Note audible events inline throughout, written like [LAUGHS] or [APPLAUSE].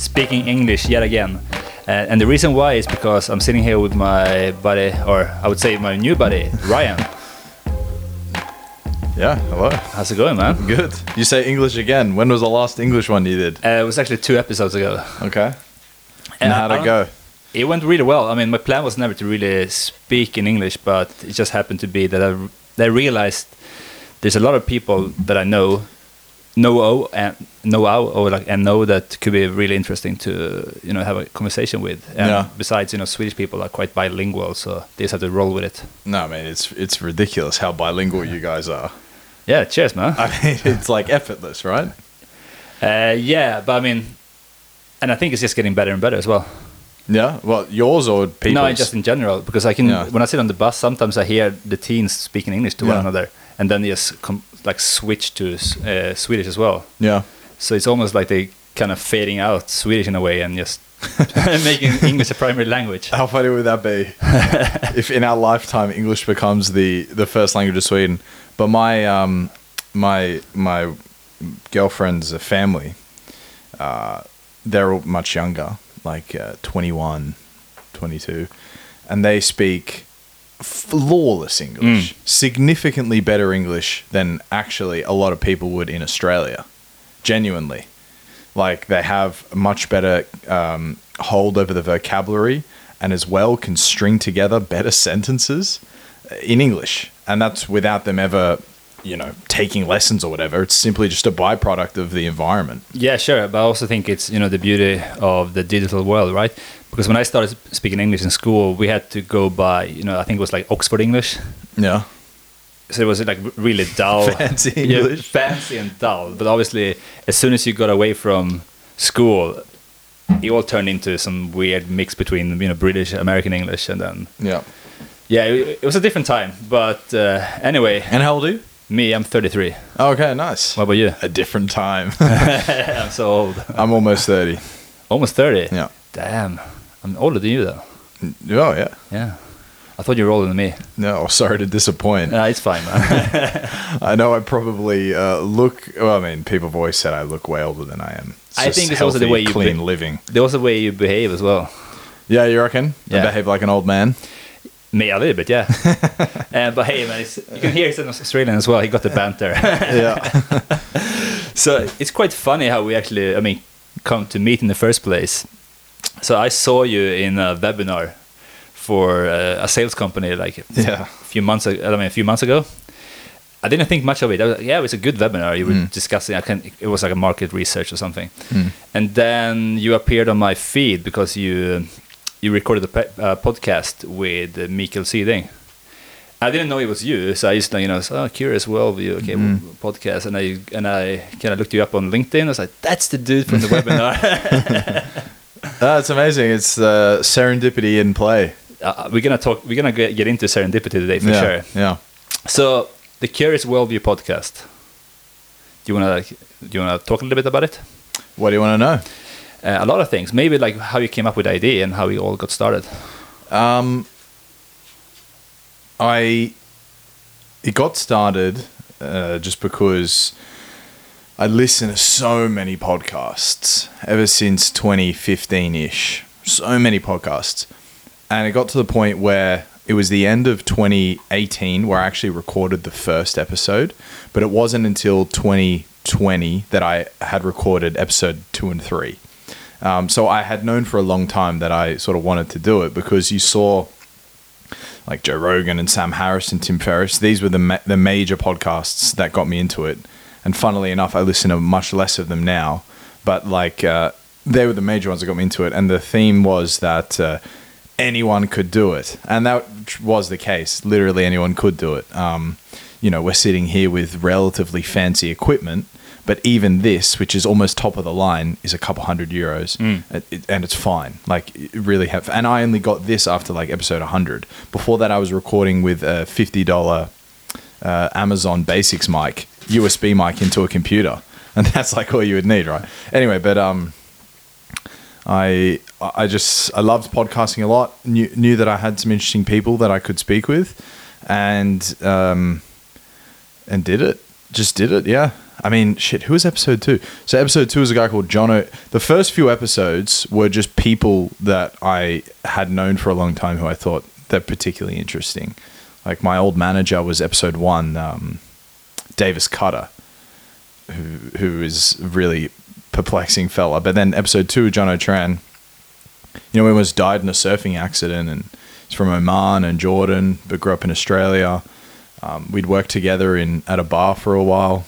speaking English yet again. Uh, and the reason why is because I'm sitting here with my buddy, or I would say my new buddy, Ryan. Yeah, hello. How's it going, man? Good. You say English again. When was the last English one you did? Uh, it was actually two episodes ago. Okay. And how'd it go? It went really well. I mean, my plan was never to really speak in English, but it just happened to be that I, that I realized there's a lot of people that I know, know and know out or like and know that could be really interesting to you know have a conversation with. And Yeah. Besides, you know, Swedish people are quite bilingual, so they just have to roll with it. No, man, it's it's ridiculous how bilingual you guys are. Yeah, cheers, man. I mean, [LAUGHS] it's like effortless, right? Uh, yeah, but I mean, and I think it's just getting better and better as well. Yeah. Well, yours or people's? No, just in general, because I can Yeah. when I sit on the bus, sometimes I hear the teens speaking English to one another, and then they just com- like switch to uh, Swedish as well. yeah. So it's almost like they kind of fading out Swedish in a way and just [LAUGHS] [LAUGHS] making English a primary language. How funny would that be [LAUGHS] if in our lifetime English becomes the the first language of Sweden? But my um my my girlfriend's family, uh, they're all much younger, like uh, 21, 22, and they speak flawless English, significantly better English than actually a lot of people would in Australia. Genuinely. Like they have a much better um, hold over the vocabulary and as well can string together better sentences in english. And that's without them ever you know taking lessons or whatever. It's simply just a byproduct of the environment. Yeah, sure, but I also think it's you know the beauty of the digital world, right? Because when I started speaking English in school, we had to go by you know I think it was like Oxford English. yeah. So it was like really dull. [LAUGHS] Fancy Yeah, fancy and dull. But obviously as soon as you got away from school it all turned into some weird mix between you know british american english and then yeah. Yeah it, it was a different time. But uh, anyway. And how old are you? Me i'm 33 okay nice. What about you? A different time. [LAUGHS] I'm so old. [LAUGHS] I'm almost 30 almost 30 yeah. Damn i'm older than you though oh yeah yeah i thought you were older than me no [LAUGHS] sorry to disappoint nah, it's fine man [LAUGHS] i know i probably uh, look well i mean people have always said i look way older than i am It's I think it's also the way you clean be- living there was a way you behave as well Yeah, you reckon? I Yeah. behave like an old man. Me a little bit, yeah. [LAUGHS] uh, but hey, man, it's, you can hear he's an Australian as well. He got the banter. Yeah. so it's quite funny how we actually, I mean, come to meet in the first place. So I saw you in a webinar for uh, a sales company like [LAUGHS] Yeah. a few months ago. I mean, a few months ago. I didn't think much of it. I was like, yeah, it was a good webinar. You were Mm. discussing. I can. It was like a market research or something. And then you appeared on my feed because you you recorded a pe- uh, podcast with uh, Mikael Seeding. I didn't know it was you, so I just you know, was, oh, curious worldview, okay, Mm. podcast, and I and I kind of looked you up on LinkedIn. I was like, that's the dude from the [LAUGHS] webinar. [LAUGHS] That's amazing. It's uh, serendipity in play. uh, we're gonna talk. We're gonna get, get into serendipity today for yeah. sure. Yeah. So the Curious Worldview podcast. Do you wanna do you wanna talk a little bit about it? What do you want to know? Uh, a lot of things. Maybe like how you came up with the idea and how we all got started. Um, I it got started uh, just because I listen to so many podcasts ever since 2015 ish. So many podcasts, and it got to the point where it was the end of 2018 where I actually recorded the first episode, but it wasn't until 2020 that I had recorded episode two and three. Um, so I had known for a long time that I sort of wanted to do it because you saw like Joe Rogan and Sam Harris and Tim Ferriss. These were the ma- the major podcasts that got me into it. And funnily enough, I listen to much less of them now. But like uh, they were the major ones that got me into it. And the theme was that uh, anyone could do it, and that was the case. Literally anyone could do it. Um, you know, we're sitting here with relatively fancy equipment. But even this, which is almost top of the line, is a couple hundred euros, it- and it's fine. Like it really have. And I only got this after like episode 100. Before that, I was recording with a fifty dollar uh, Amazon Basics mic, USB mic into a computer, [LAUGHS] and that's like all you would need, right? Anyway, but um, I I just I loved podcasting a lot. Knew knew that I had some interesting people that I could speak with, and um, and did it. Just did it, yeah. I mean, shit. Who was episode two? So episode two was a guy called Jono. The first few episodes were just people that I had known for a long time who I thought they're particularly interesting. Like my old manager was episode one, um, Davis Cutter, who who is really perplexing fella. But then episode two, John O'Tran, you know, he almost died in a surfing accident, and he's from Oman and Jordan, but grew up in Australia. Um, we'd worked together in at a bar for a while.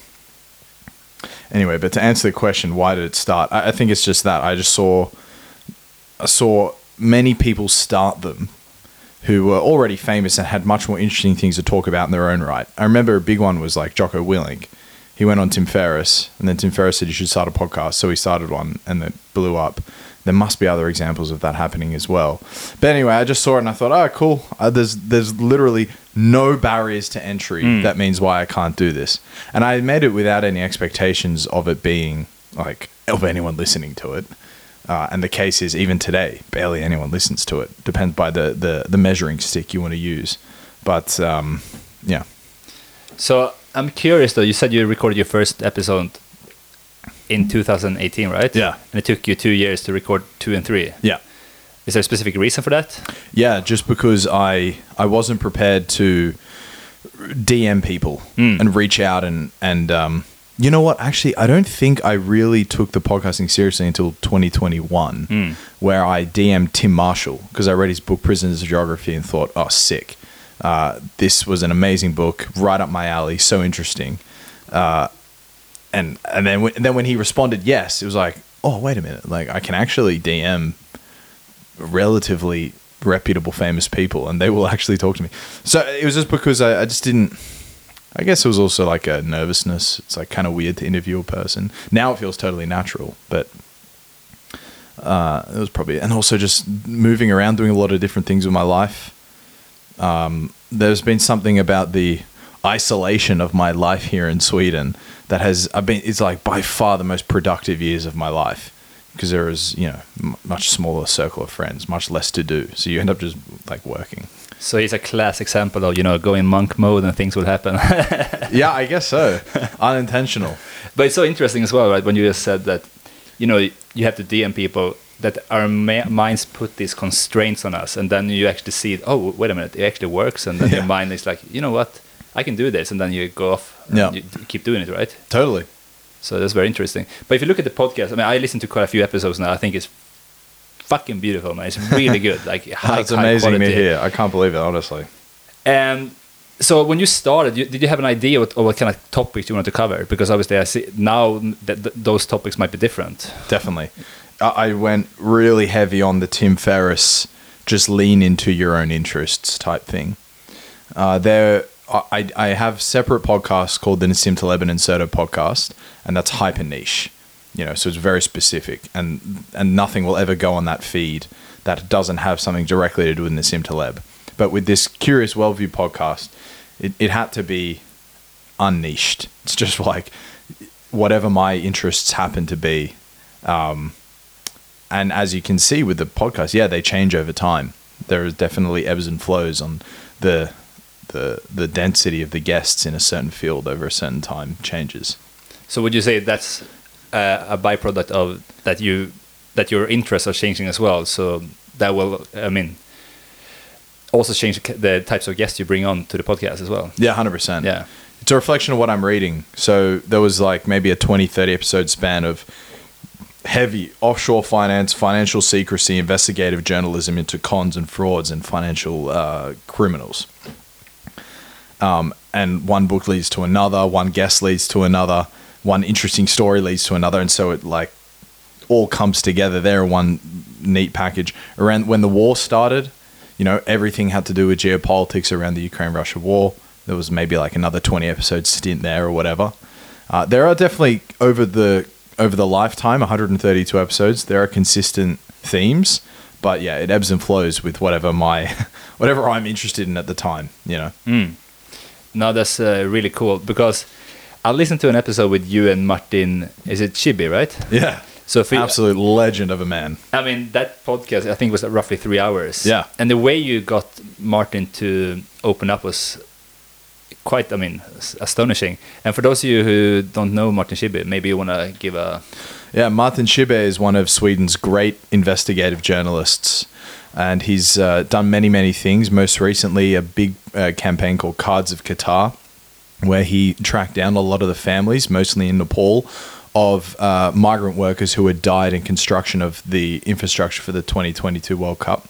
Anyway, but to answer the question, why did it start? I, I think it's just that I just saw, I saw many people start them who were already famous and had much more interesting things to talk about in their own right. I remember a big one was like Jocko Willink. He went on Tim Ferriss, and then Tim Ferriss said you should start a podcast, so he started one, and it blew up. There must be other examples of that happening as well. But anyway, I just saw it and I thought, oh, cool. Uh, there's there's literally no barriers to entry. That means why I can't do this. And I made it without any expectations of it being like of anyone listening to it. Uh, and the case is, even today, barely anyone listens to it. Depends by the, the, the measuring stick you want to use. But um, yeah, So I'm curious though. You said you recorded your first episode in 2018, right? Yeah. And it took you two years to record two and three. yeah, Is there a specific reason for that? yeah. Just because I I wasn't prepared to DM people Mm. and reach out and and um, you know what? Actually, I don't think I really took the podcasting seriously until 2021, Mm. where I DM'd Tim Marshall because I read his book Prisoners of Geography and thought, oh, sick. Uh, this was an amazing book, right up my alley, so interesting. Uh, and and then when, then when he responded yes, it was like, oh wait a minute, like I can actually DM relatively reputable, famous people, and they will actually talk to me. So it was just because I, I just didn't. I guess it was also like a nervousness. It's like kind of weird to interview a person. Now it feels totally natural, but uh, it was probably and also just moving around, doing a lot of different things with my life. Um, there's been something about the isolation of my life here in Sweden that has I've been it's like by far the most productive years of my life because there is you know m- much smaller circle of friends, much less to do. So you end up just like working. So he's a class example of you know going monk mode and things will happen. [LAUGHS] yeah, I guess so. Unintentional. [LAUGHS] but it's so interesting as well, right? When you just said that, you know, you have to DM people that our ma- minds put these constraints on us, and then you actually see, oh, wait a minute, it actually works, and then your mind is like, you know what, I can do this, and then you go off, and Yeah. you keep doing it, right? Totally. So that's very interesting. But if you look at the podcast, I mean, I listened to quite a few episodes now. I think it's fucking beautiful, man. It's really good. [LAUGHS] Like high, That's high amazing to hear. I can't believe it, honestly. And so when you started, you, did you have an idea what, of what kind of topics you wanted to cover? Because obviously, I see now that th- those topics might be different. Definitely. I I went really heavy on the Tim Ferriss, just lean into your own interests type thing. Uh, there, I, I have separate podcasts called the Nassim Taleb and Incerto podcast, and that's hyper niche. You know, so it's very specific, and and nothing will ever go on that feed that doesn't have something directly to do with Nassim Taleb. But with this Curious Worldview podcast, it, it had to be unniched. It's just like whatever my interests happen to be. Um, and as you can see with the podcast, yeah, they change over time. There is definitely ebbs and flows on the the the density of the guests in a certain field over a certain time changes. So would you say that's uh, a byproduct of that you that your interests are changing as well? So that will, I mean, also change the types of guests you bring on to the podcast as well. Yeah, hundred percent. Yeah. it's a reflection of what I'm reading. So there was like maybe a 20, 30 episode span of heavy offshore finance, financial secrecy, investigative journalism into cons and frauds and financial uh, criminals. Um, and one book leads to another, one guest leads to another, one interesting story leads to another, and so it like all comes together there one neat package. Around when the war started, you know, everything had to do with geopolitics around the Ukraine-Russia war. There was maybe like another twenty episode stint there or whatever. Uh, there are definitely over the over the lifetime, 132 episodes. There are consistent themes, but yeah, it ebbs and flows with whatever my [LAUGHS] whatever I'm interested in at the time. You know. Mm. No, that's uh, really cool because I listened to an episode with you and Martin. Is it Schibbye, right? Yeah. So for Absolute legend of a man. I mean, that podcast I think was roughly three hours. Yeah. And the way you got Martin to open up was quite, I mean, astonishing. And for those of you who don't know Martin Schibbye, maybe you want to give a Yeah, Martin Schibbye is one of Sweden's great investigative journalists, and he's uh, done many, many things. Most recently, a big uh, campaign called Cards of Qatar, where he tracked down a lot of the families, mostly in Nepal, of uh, migrant workers who had died in construction of the infrastructure for the 2022 World Cup,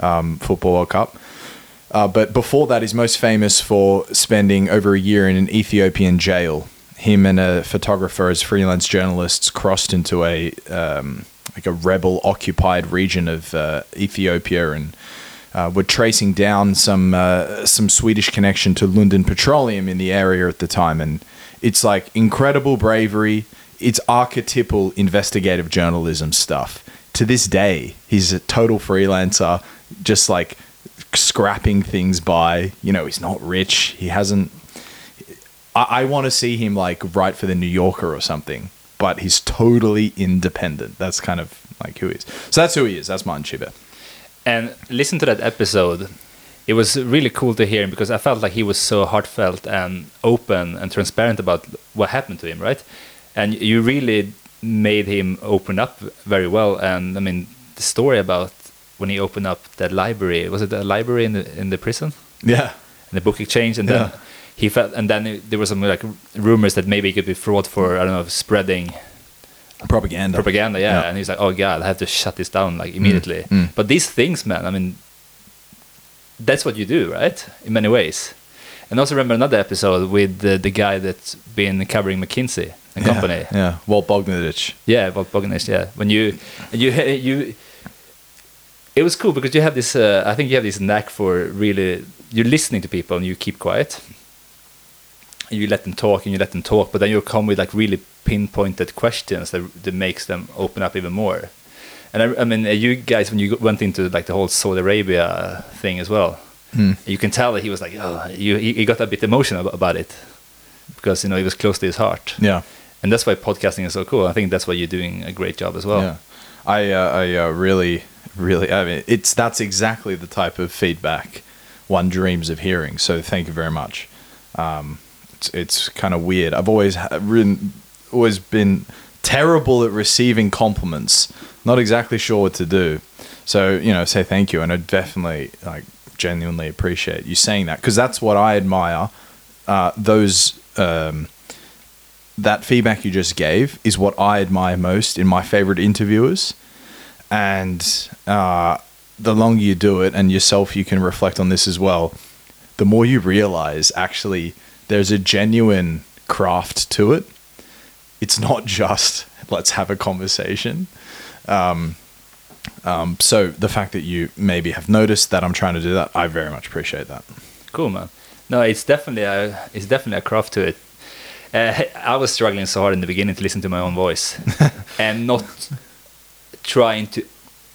um, Football World Cup. Uh, but before that, he's most famous for spending over a year in an Ethiopian jail. Him and a photographer, as freelance journalists, crossed into a um, like a rebel occupied region of uh, Ethiopia and uh, were tracing down some uh, some Swedish connection to Lundin Petroleum in the area at the time. And it's like incredible bravery. It's archetypal investigative journalism stuff. To this day, he's a total freelancer, just like scrapping things by. You know, he's not rich. He hasn't. I, I want to see him like write for the New Yorker or something, but he's totally independent. That's kind of like who he is. So that's who he is. That's Martin Schibbye. And listen to that episode. It was really cool to hear him because I felt like he was so heartfelt and open and transparent about what happened to him, right? And you really made him open up very well. And I mean, the story about when he opened up that library was it a library in the in the prison, Yeah. in the book exchange, and then Yeah. he felt, and then there was some like rumors that maybe he could be fraud for I don't know spreading Propaganda. propaganda yeah. Yeah. and he's like oh god i have to shut this down like immediately mm. but these things man i mean that's what you do right in many ways and also remember another episode with the, the guy that's been covering mckinsey and Yeah, company Yeah. Walt Bogdanich. yeah Bob Bogdanich, yeah when you you [LAUGHS] you it was cool because you have this uh, i think you have this knack for really you're listening to people and you keep quiet you let them talk and you let them talk but then you come with like really pinpointed questions that, that makes them open up even more and I, I mean uh, you guys when you went into like the whole saudi arabia thing as well you can tell that he was like oh you, he, he got a bit emotional about it because you know it was close to his heart Yeah. and that's why podcasting is so cool i think that's why you're doing a great job as well yeah. I, uh, I uh, really, really, I mean, it's that's exactly the type of feedback one dreams of hearing. So thank you very much. Um, it's it's kind of weird. I've always written, always been terrible at receiving compliments. Not exactly sure what to do. So you know, say thank you, and I definitely like genuinely appreciate you saying that because that's what I admire. Uh, those. Um, that feedback you just gave is what I admire most in my favorite interviewers. And uh, the longer you do it, and yourself, you can reflect on this as well, the more you realize actually there's a genuine craft to it. It's not just let's have a conversation. Um, um, so the fact that you maybe have noticed that I'm trying to do that, I very much appreciate that. cool man no it's definitely a it's definitely a craft to it uh, i was struggling so hard in the beginning to listen to my own voice [LAUGHS] and not trying to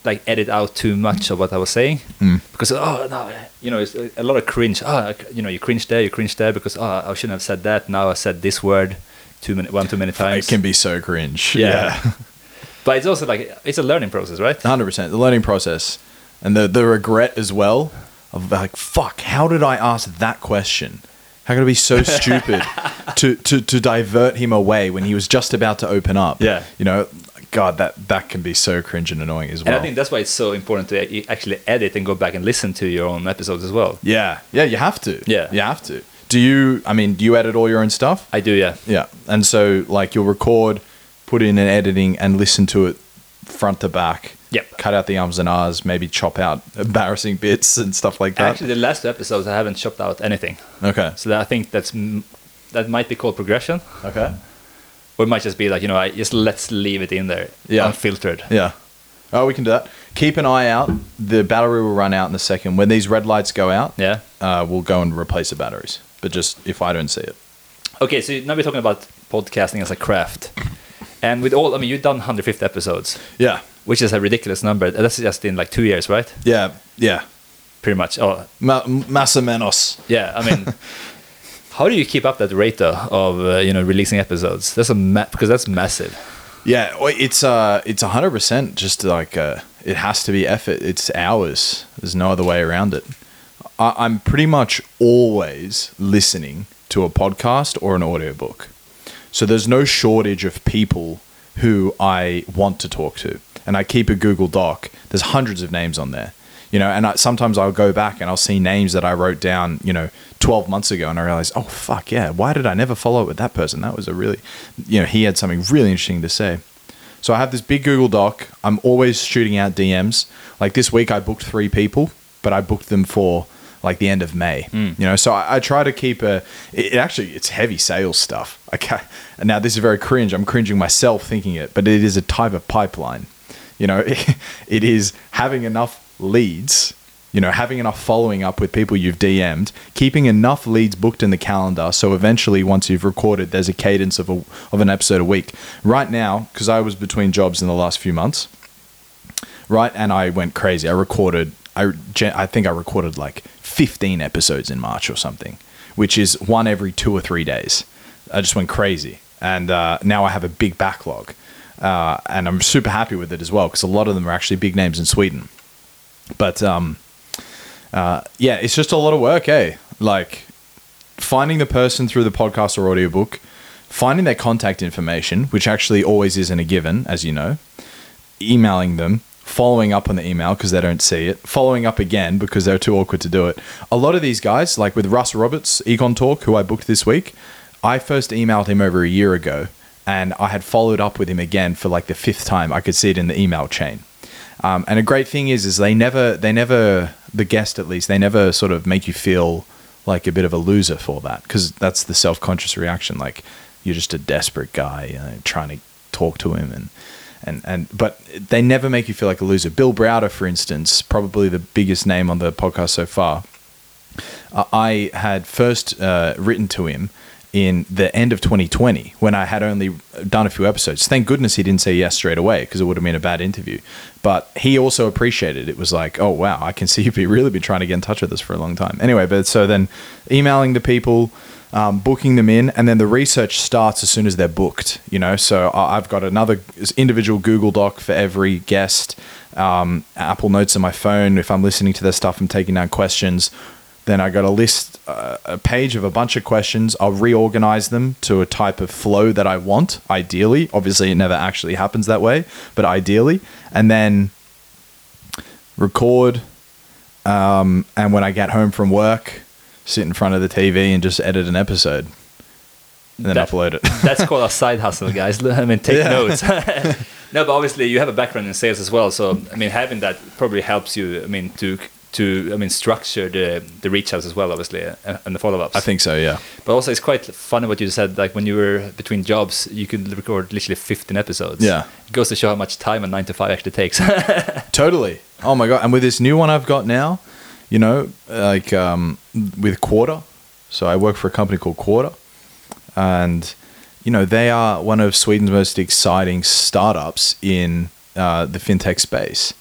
like edit out too much of what i was saying Mm. because oh no you know it's a, lot of cringe oh you know you cringe there you cringe there because oh i shouldn't have said that now i said this word too many one too many times It can be so cringe. Yeah. [LAUGHS] but it's also like it's a learning process right Hundred percent. The learning process and the the regret as well of like fuck. How did I ask that question? How could I be so [LAUGHS] stupid to, to to divert him away when he was just about to open up? Yeah. You know, God, that that can be so cringe and annoying as well. and i think that's why it's so important to actually edit and go back and listen to your own episodes as well yeah, yeah, you have to. Yeah. you have to. Do you? I mean, do you edit all your own stuff? i do yeah Yeah, and so like you'll record, put in an editing, and listen to it front to back. Yep. Cut out the ums and ahs, maybe chop out embarrassing bits and stuff like that. Actually, the last two episodes I haven't chopped out anything, okay. so that I think that's that might be called progression, Okay. Or it might just be like you know, I just let's leave it in there, Yeah. unfiltered. Yeah. Oh, we can do that. Keep an eye out. The battery will run out in a second. When these red lights go out, Yeah. uh, we'll go and replace the batteries. But just if I don't see it. Okay, so now we're talking about podcasting as a craft, and with all, I mean, you've done 150 episodes, Yeah. which is a ridiculous number. That's just in like two years, right? Yeah. Yeah. Pretty much. Oh, Ma- massa menos. yeah. I mean, [LAUGHS] how do you keep up that rate though of uh, you know releasing episodes? That's a ma- because that's massive. Yeah, it's uh, it's hundred percent. Just like uh, it has to be effort. It's hours. There's no other way around it. I, I'm pretty much always listening to a podcast or an audiobook. So there's no shortage of people who I want to talk to. And I keep a Google Doc. There's hundreds of names on there. You know, and I, sometimes I'll go back and I'll see names that I wrote down, you know, 12 months ago and I realize, oh, fuck, yeah, why did I never follow up with that person? That was a really, you know, he had something really interesting to say. So I have this big Google Doc. I'm always shooting out DMs. Like this week, I booked three people, but I booked them for like the end of May. Hmm. You know, so I, I try to keep a. It, it actually it's heavy sales stuff. [LAUGHS] Okay, and now this is very cringe. I'm cringing myself thinking it, but it is a type of pipeline. You know, [LAUGHS] it is having enough leads. You know, having enough following up with people you've DM'd, keeping enough leads booked in the calendar. So eventually, once you've recorded, there's a cadence of a of an episode a week. Right now, because I was between jobs in the last few months, right? And I went crazy. I recorded. I I think I recorded like 15 episodes in March or something, which is one every two or three days. I just went crazy, and uh, now I have a big backlog, uh, and I'm super happy with it as well because a lot of them are actually big names in Sweden. But um, uh, yeah, it's just a lot of work, eh? Like finding the person through the podcast or audiobook, finding their contact information, which actually always isn't a given, as you know, emailing them, following up on the email because they don't see it, following up again because they're too awkward to do it. A lot of these guys, like with Russ Roberts, Econ Talk, who I booked this week, I first emailed him over a year ago and I had followed up with him again for like the fifth time. I could see it in the email chain. Um, and a great thing is, is they never, they never, the guest at least, they never sort of make you feel like a bit of a loser for that because that's the self-conscious reaction. Like you're just a desperate guy you know, trying to talk to him and, and, and, but they never make you feel like a loser. Bill Browder, for instance, probably the biggest name on the podcast so far. Uh, I had first uh, written to him in the end of 2020 when I had only done a few episodes. Thank goodness he didn't say yes straight away because it would have been a bad interview. But he also appreciated it. it. was like, oh wow, I can see [LAUGHS] you've really been trying to get in touch with us for a long time. Anyway, but so then emailing the people, um, booking them in, and then the research starts as soon as they're booked. You know, so I've got another individual Google Doc for every guest. Um, Apple Notes on my phone. If I'm listening to their stuff, I'm taking down questions. Then I got a list, uh, a page of a bunch of questions. I'll reorganize them to a type of flow that I want, ideally. Obviously, it never actually happens that way, but ideally. And then record. Um, and when I get home from work, sit in front of the TV and just edit an episode and then That- upload it. [LAUGHS] That's called a side hustle, guys. [LAUGHS] I mean, take Yeah. notes. [LAUGHS] no, but obviously you have a background in sales as well, so I mean, having that probably helps you. I mean, to to I mean structure the the reach outs as well, obviously, uh, and the follow ups. I think so, yeah. But also, it's quite funny what you said. Like when you were between jobs, you could record literally 15 episodes. Yeah. it goes to show how much time a nine to five actually takes. [LAUGHS] Totally. Oh my god! And with this new one I've got now, you know, like um, with Quarter. So I work for a company called Quarter, and you know they are one of Sweden's most exciting startups in uh, the fintech space.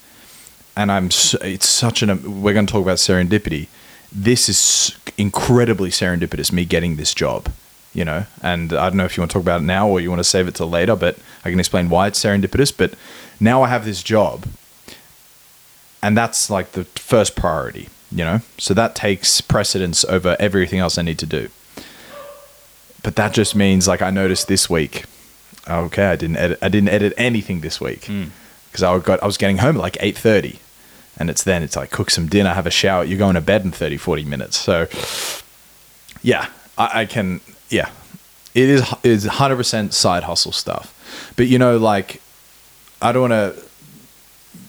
And I'm it's such an um, we're going to talk about serendipity. This is incredibly serendipitous. Me getting this job, you know, and I don't know if you want to talk about it now or you want to save it till later, but I can explain why it's serendipitous. But now I have this job and that's like the first priority you know so that takes precedence over everything else i need to do but that just means like i noticed this week okay i didn't edit i didn't edit anything this week hmm. Because i got i was getting home at like 8.30 and it's then it's like cook some dinner have a shower you're going to bed in 30 40 minutes. So yeah i, I can yeah. It is is 100% side hustle stuff. But you know like i don't want to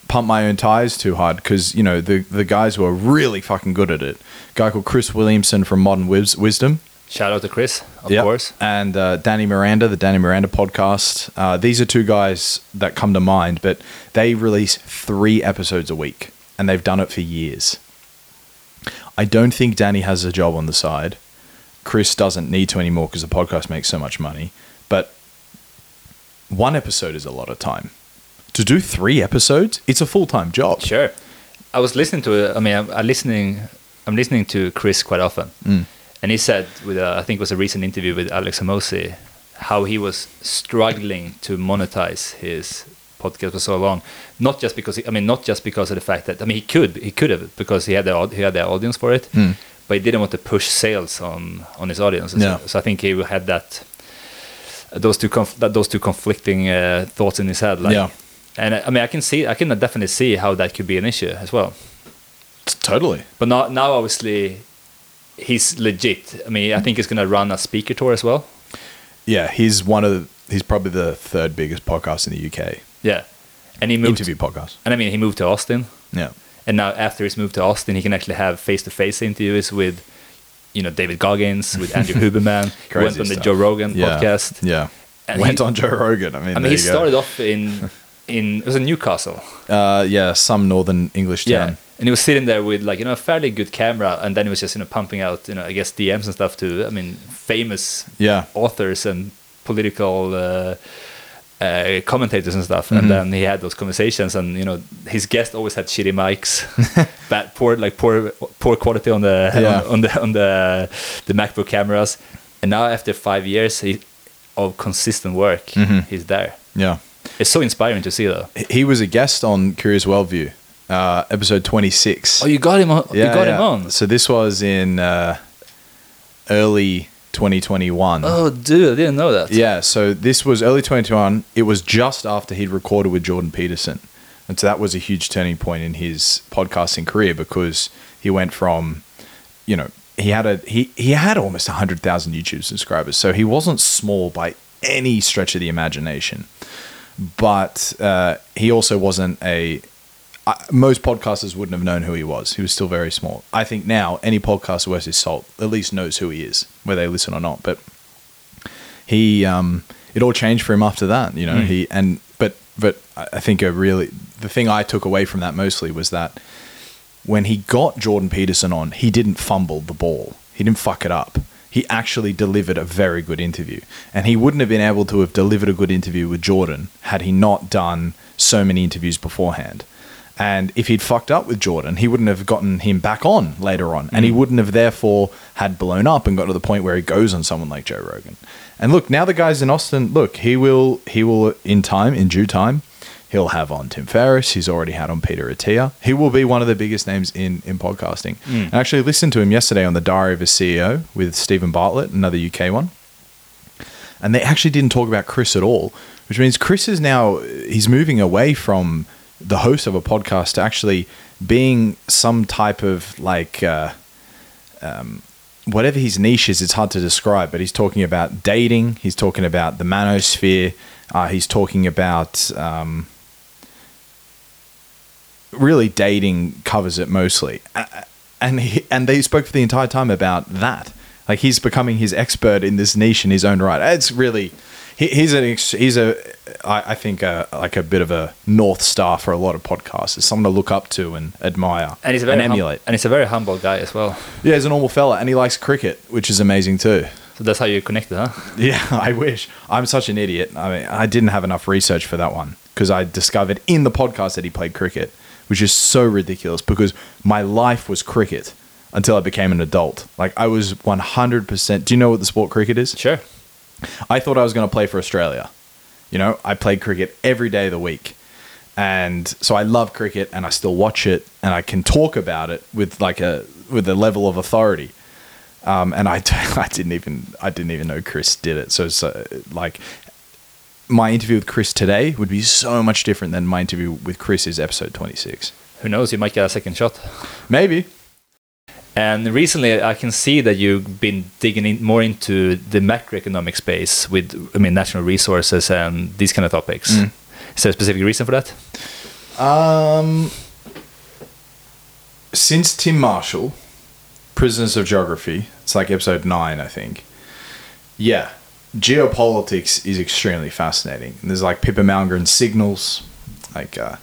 pump my own tires too hard because you know the the guys who are really fucking good at it. A guy called Chris Williamson from Modern Wis- Wisdom, Shout out to Chris, of Yep. course. and uh, Danny Miranda, the Danny Miranda podcast. Uh, these are two guys that come to mind, but they release three episodes a week, and they've done it for years. I don't think Danny has a job on the side. Chris doesn't need to anymore because the podcast makes so much money. But one episode is a lot of time. To do three episodes, it's a full time job. Sure. I was listening to it. I mean, I'm, I'm listening. I'm listening to Chris quite often, Mm. And he said with a, I think it was a recent interview with Alex Hormozi, how he was struggling to monetize his podcast for so long. Not just because he, I mean, not just because of the fact that I mean, he could he could have because he had the he had the audience for it, Mm. but he didn't want to push sales on on his audience. Yeah. So, so I think he had that those two conf- that those two conflicting uh, thoughts in his head. Like, Yeah. And I I mean, I can see I can definitely see how that could be an issue as well. Totally. But now, now obviously, he's legit. I mean, I think he's going to run a speaker tour as well. Yeah, he's one of the, he's probably the third biggest podcast in the UK. Yeah, and he moved. Interview podcast. And I mean, he moved to Austin, Yeah. and now after he's moved to Austin, he can actually have face-to-face interviews with, you know, David Goggins, with [LAUGHS] Andrew Huberman. He went Crazy on the stuff. Joe Rogan Yeah. podcast. Yeah. And Went he- on Joe Rogan. I mean, I mean, he started off in in it was in Newcastle. Uh, yeah, some northern English town. Yeah, and he was sitting there with like you know a fairly good camera, and then he was just you know pumping out you know I guess DMs and stuff to I mean famous Yeah. authors and political uh, uh, commentators and stuff. And then he had those conversations, and you know his guest always had shitty mics, [LAUGHS] bad poor like poor poor quality on the Yeah. on, on the on the the MacBook cameras. And now after five years he, of consistent work, Mhm. he's there. Yeah. It's so inspiring to see though. He was a guest on Curious Worldview, uh, episode 26. Oh, you got him on. you got him on. So this was in uh, early 2021. Oh, dude, I didn't know that. Yeah, so this was early 2021. It was just after he'd recorded with Jordan Peterson. And so that was a huge turning point in his podcasting career because he went from, you know, he had a he, he had almost 100,000 YouTube subscribers. So he wasn't small by any stretch of the imagination. But uh, he also wasn't a I, most podcasters wouldn't have known who he was. He was still very small. I think now any podcaster worth his salt at least knows who he is, whether they listen or not. But he, um, it all changed for him after that. You know, Mm. he and but but I I think a really the thing I took away from that mostly was that when he got Jordan Peterson on, he didn't fumble the ball. He didn't fuck it up. He actually delivered a very good interview. And he wouldn't have been able to have delivered a good interview with Jordan had he not done so many interviews beforehand. And if he'd fucked up with Jordan, he wouldn't have gotten him back on later on. And he mm. wouldn't have therefore had blown up and got to the point where he goes on someone like Joe Rogan. And look, now the guy's in Austin, look, he will he will in time, in due time, he'll have on Tim Ferriss. He's already had on Peter Attia. He will be one of the biggest names in, in podcasting. Mm. I actually listened to him yesterday on the Diary of a CEO with Steven Bartlett, another UK one. And they actually didn't talk about Chris at all, which means Chris is now he's moving away from the host of a podcast to actually being some type of like uh, um, whatever his niche is. It's hard to describe, but he's talking about dating. He's talking about the manosphere. Uh, he's talking about um, really dating covers it mostly, and he, and they spoke for the entire time about that. Like he's becoming his expert in this niche in his own right. It's really he, he's an ex- he's a I, I think a, like a bit of a north star for a lot of podcasters, someone to look up to and admire And he's a very hum- emulate. and he's a very humble guy as well. yeah, he's a normal fella, and he likes cricket, which is amazing too. So that's how you connected, huh? [LAUGHS] Yeah, I wish. I'm such an idiot. I mean, I didn't have enough research for that one because I discovered in the podcast that he played cricket, which is so ridiculous because my life was cricket until I became an adult. Like I was 100%. Do you know what the sport cricket is? Sure. I thought I was going to play for Australia. You know, I played cricket every day of the week. And so I love cricket and I still watch it and I can talk about it with like a with a level of authority. Um, and I, [LAUGHS] I didn't even I didn't even know Chris did it. So, so like my interview with Chris today would be so much different than my interview with Chris is episode 26. Who knows? You might get a second shot. Maybe. And recently, I can see that you've been digging in more into the macroeconomic space with, I mean, natural resources and these kind of topics. Mm. Is there a specific reason for that? Um, since Tim Marshall, Prisoners of Geography, it's like episode nine, I think. Yeah, geopolitics is extremely fascinating. And there's like Pippa Malmgren signals, like uh,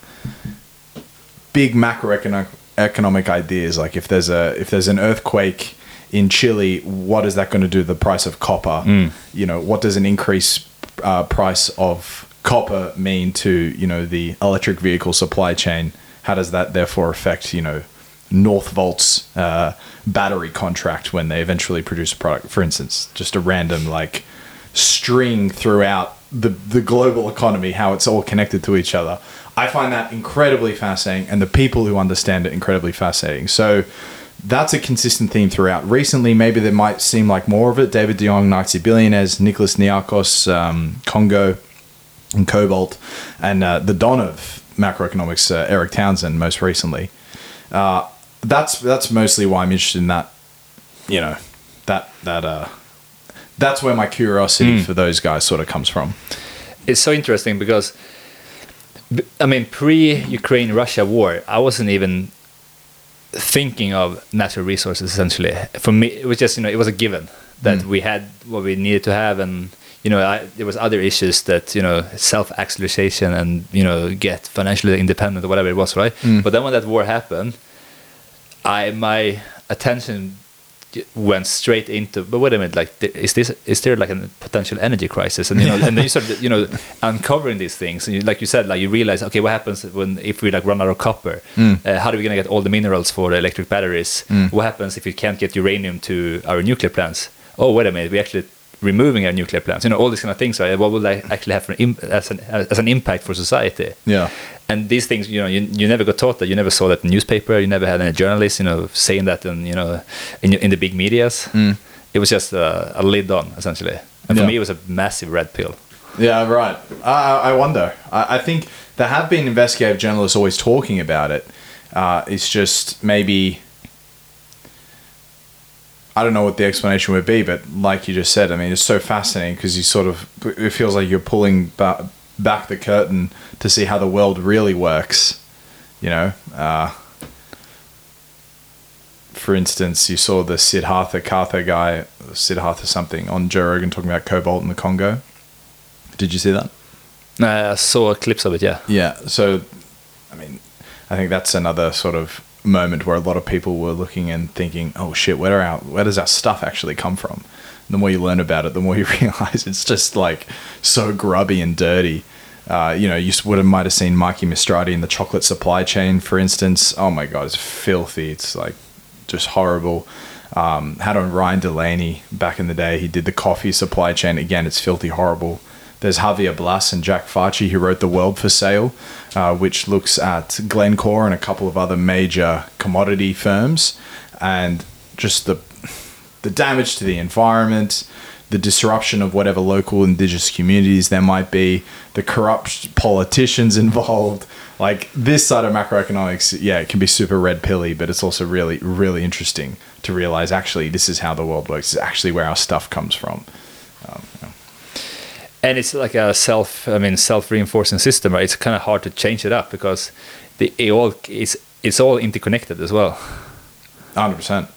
big macroeconomic economic ideas. Like if there's a if there's an earthquake in Chile, what is that going to do to the price of copper? Mm. You know, what does an increase uh, price of copper mean to you know the electric vehicle supply chain? How does that therefore affect you know Northvolt's uh, battery contract when they eventually produce a product? For instance, just a random like string throughout the the global economy, how it's all connected to each other. I find that incredibly fascinating, and the people who understand it incredibly fascinating. So that's a consistent theme throughout. Recently, maybe there might seem like more of it. David De Jong, Nazi billionaires, Nicholas Niarchos, um, Congo, and Cobalt, and uh, the Don of macroeconomics, uh, Erik Townsend, most recently. Uh, that's that's mostly why I'm interested in that. You know, that that uh, that's where my curiosity for those guys sort of comes from. it's so interesting because I mean pre-Ukraine Russia war I wasn't even thinking of natural resources essentially. For me it was just you know it was a given that mm. we had what we needed to have. And you know I, there was other issues that you know self-actualization and you know get financially independent or whatever it was right? Mm. But then when that war happened I my attention went straight into but wait a minute like is this is there like a potential energy crisis? And you know and then you start you know [LAUGHS] uncovering these things and you, like you said like you realize okay what happens when if we like run out of copper? Uh, how are we going to get all the minerals for the electric batteries? What happens if you can't get uranium to our nuclear plants? Oh wait a minute we actually removing our nuclear plants you know all these kind of things right what will that actually have an as an as an impact for society Yeah. and these things you know you, you never got taught that you never saw that in the newspaper you never had any journalists you know saying that in you know in, in the big medias it was just a, a lid on essentially and for me it was a massive red pill Yeah, right. I, I wonder. I, I think there have been investigative journalists always talking about it. Uh, it's just maybe. I don't know what the explanation would be, but like you just said, I mean, it's so fascinating because you sort of. It feels like you're pulling ba- back the curtain to see how the world really works. You know? Uh, for instance, you saw the Siddhartha Kartha guy, Siddhartha something, on Joe Rogan talking about cobalt in the Congo. Did you see that? uh, I saw clips of it yeah Yeah. So, I mean, I think that's another sort of moment where a lot of people were looking and thinking, "Oh shit, where our, where does our stuff actually come from?" And the more you learn about it, the more you [LAUGHS] realize it's just like so grubby and dirty. Uh, you know, you would have might have seen Miki Mistrati in the chocolate supply chain, for instance. Oh my god, it's filthy. It's like just horrible. Um, had on Ryan Delaney back in the day. He did the coffee supply chain. Again, it's filthy, horrible. There's Javier Blas and Jack Farchy who wrote The World for Sale, uh, which looks at Glencore and a couple of other major commodity firms and just the the damage to the environment, the disruption of whatever local indigenous communities there might be, the corrupt politicians [LAUGHS] involved. Like this side of macroeconomics, yeah, it can be super red pilly, but it's also really, really interesting to realize actually this is how the world works. Is actually where our stuff comes from. Um. And it's like a self i mean self-reinforcing system right it's kind of hard to change it up because the it all is it's all interconnected as well 100%.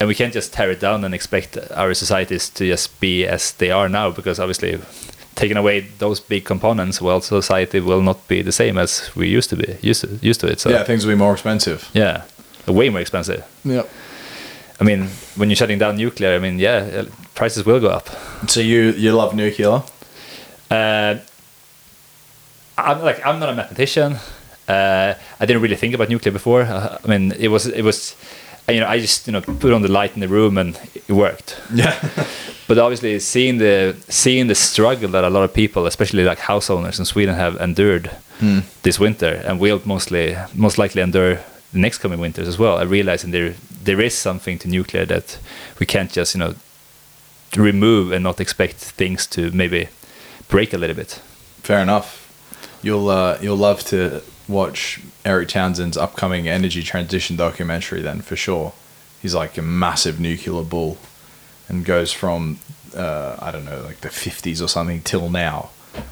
and we can't just tear it down and expect our societies to just be as they are now because obviously taking away those big components well society will not be the same as we used to be used to used to it so yeah, things will be more expensive. yeah way more expensive Yep. i mean when you're shutting down nuclear i mean yeah prices will go up So you you love nuclear? Uh, i'm like i'm not a mathematician. Uh, i didn't really think about nuclear before. Uh, i mean it was it was you know i just you know put on the light in the room and it worked. Yeah. [LAUGHS] but obviously seeing the seeing the struggle that a lot of people especially like house owners in sweden have endured this winter and will mostly most likely endure the next coming winters as well i realizing there there is something to nuclear that we can't just you know remove and not expect things to maybe break a little bit Fair enough. You'll uh, you'll love to watch Erik Townsend's upcoming energy transition documentary then for sure. He's like a massive nuclear bull and goes from uh, I don't know like the 50s or something till now.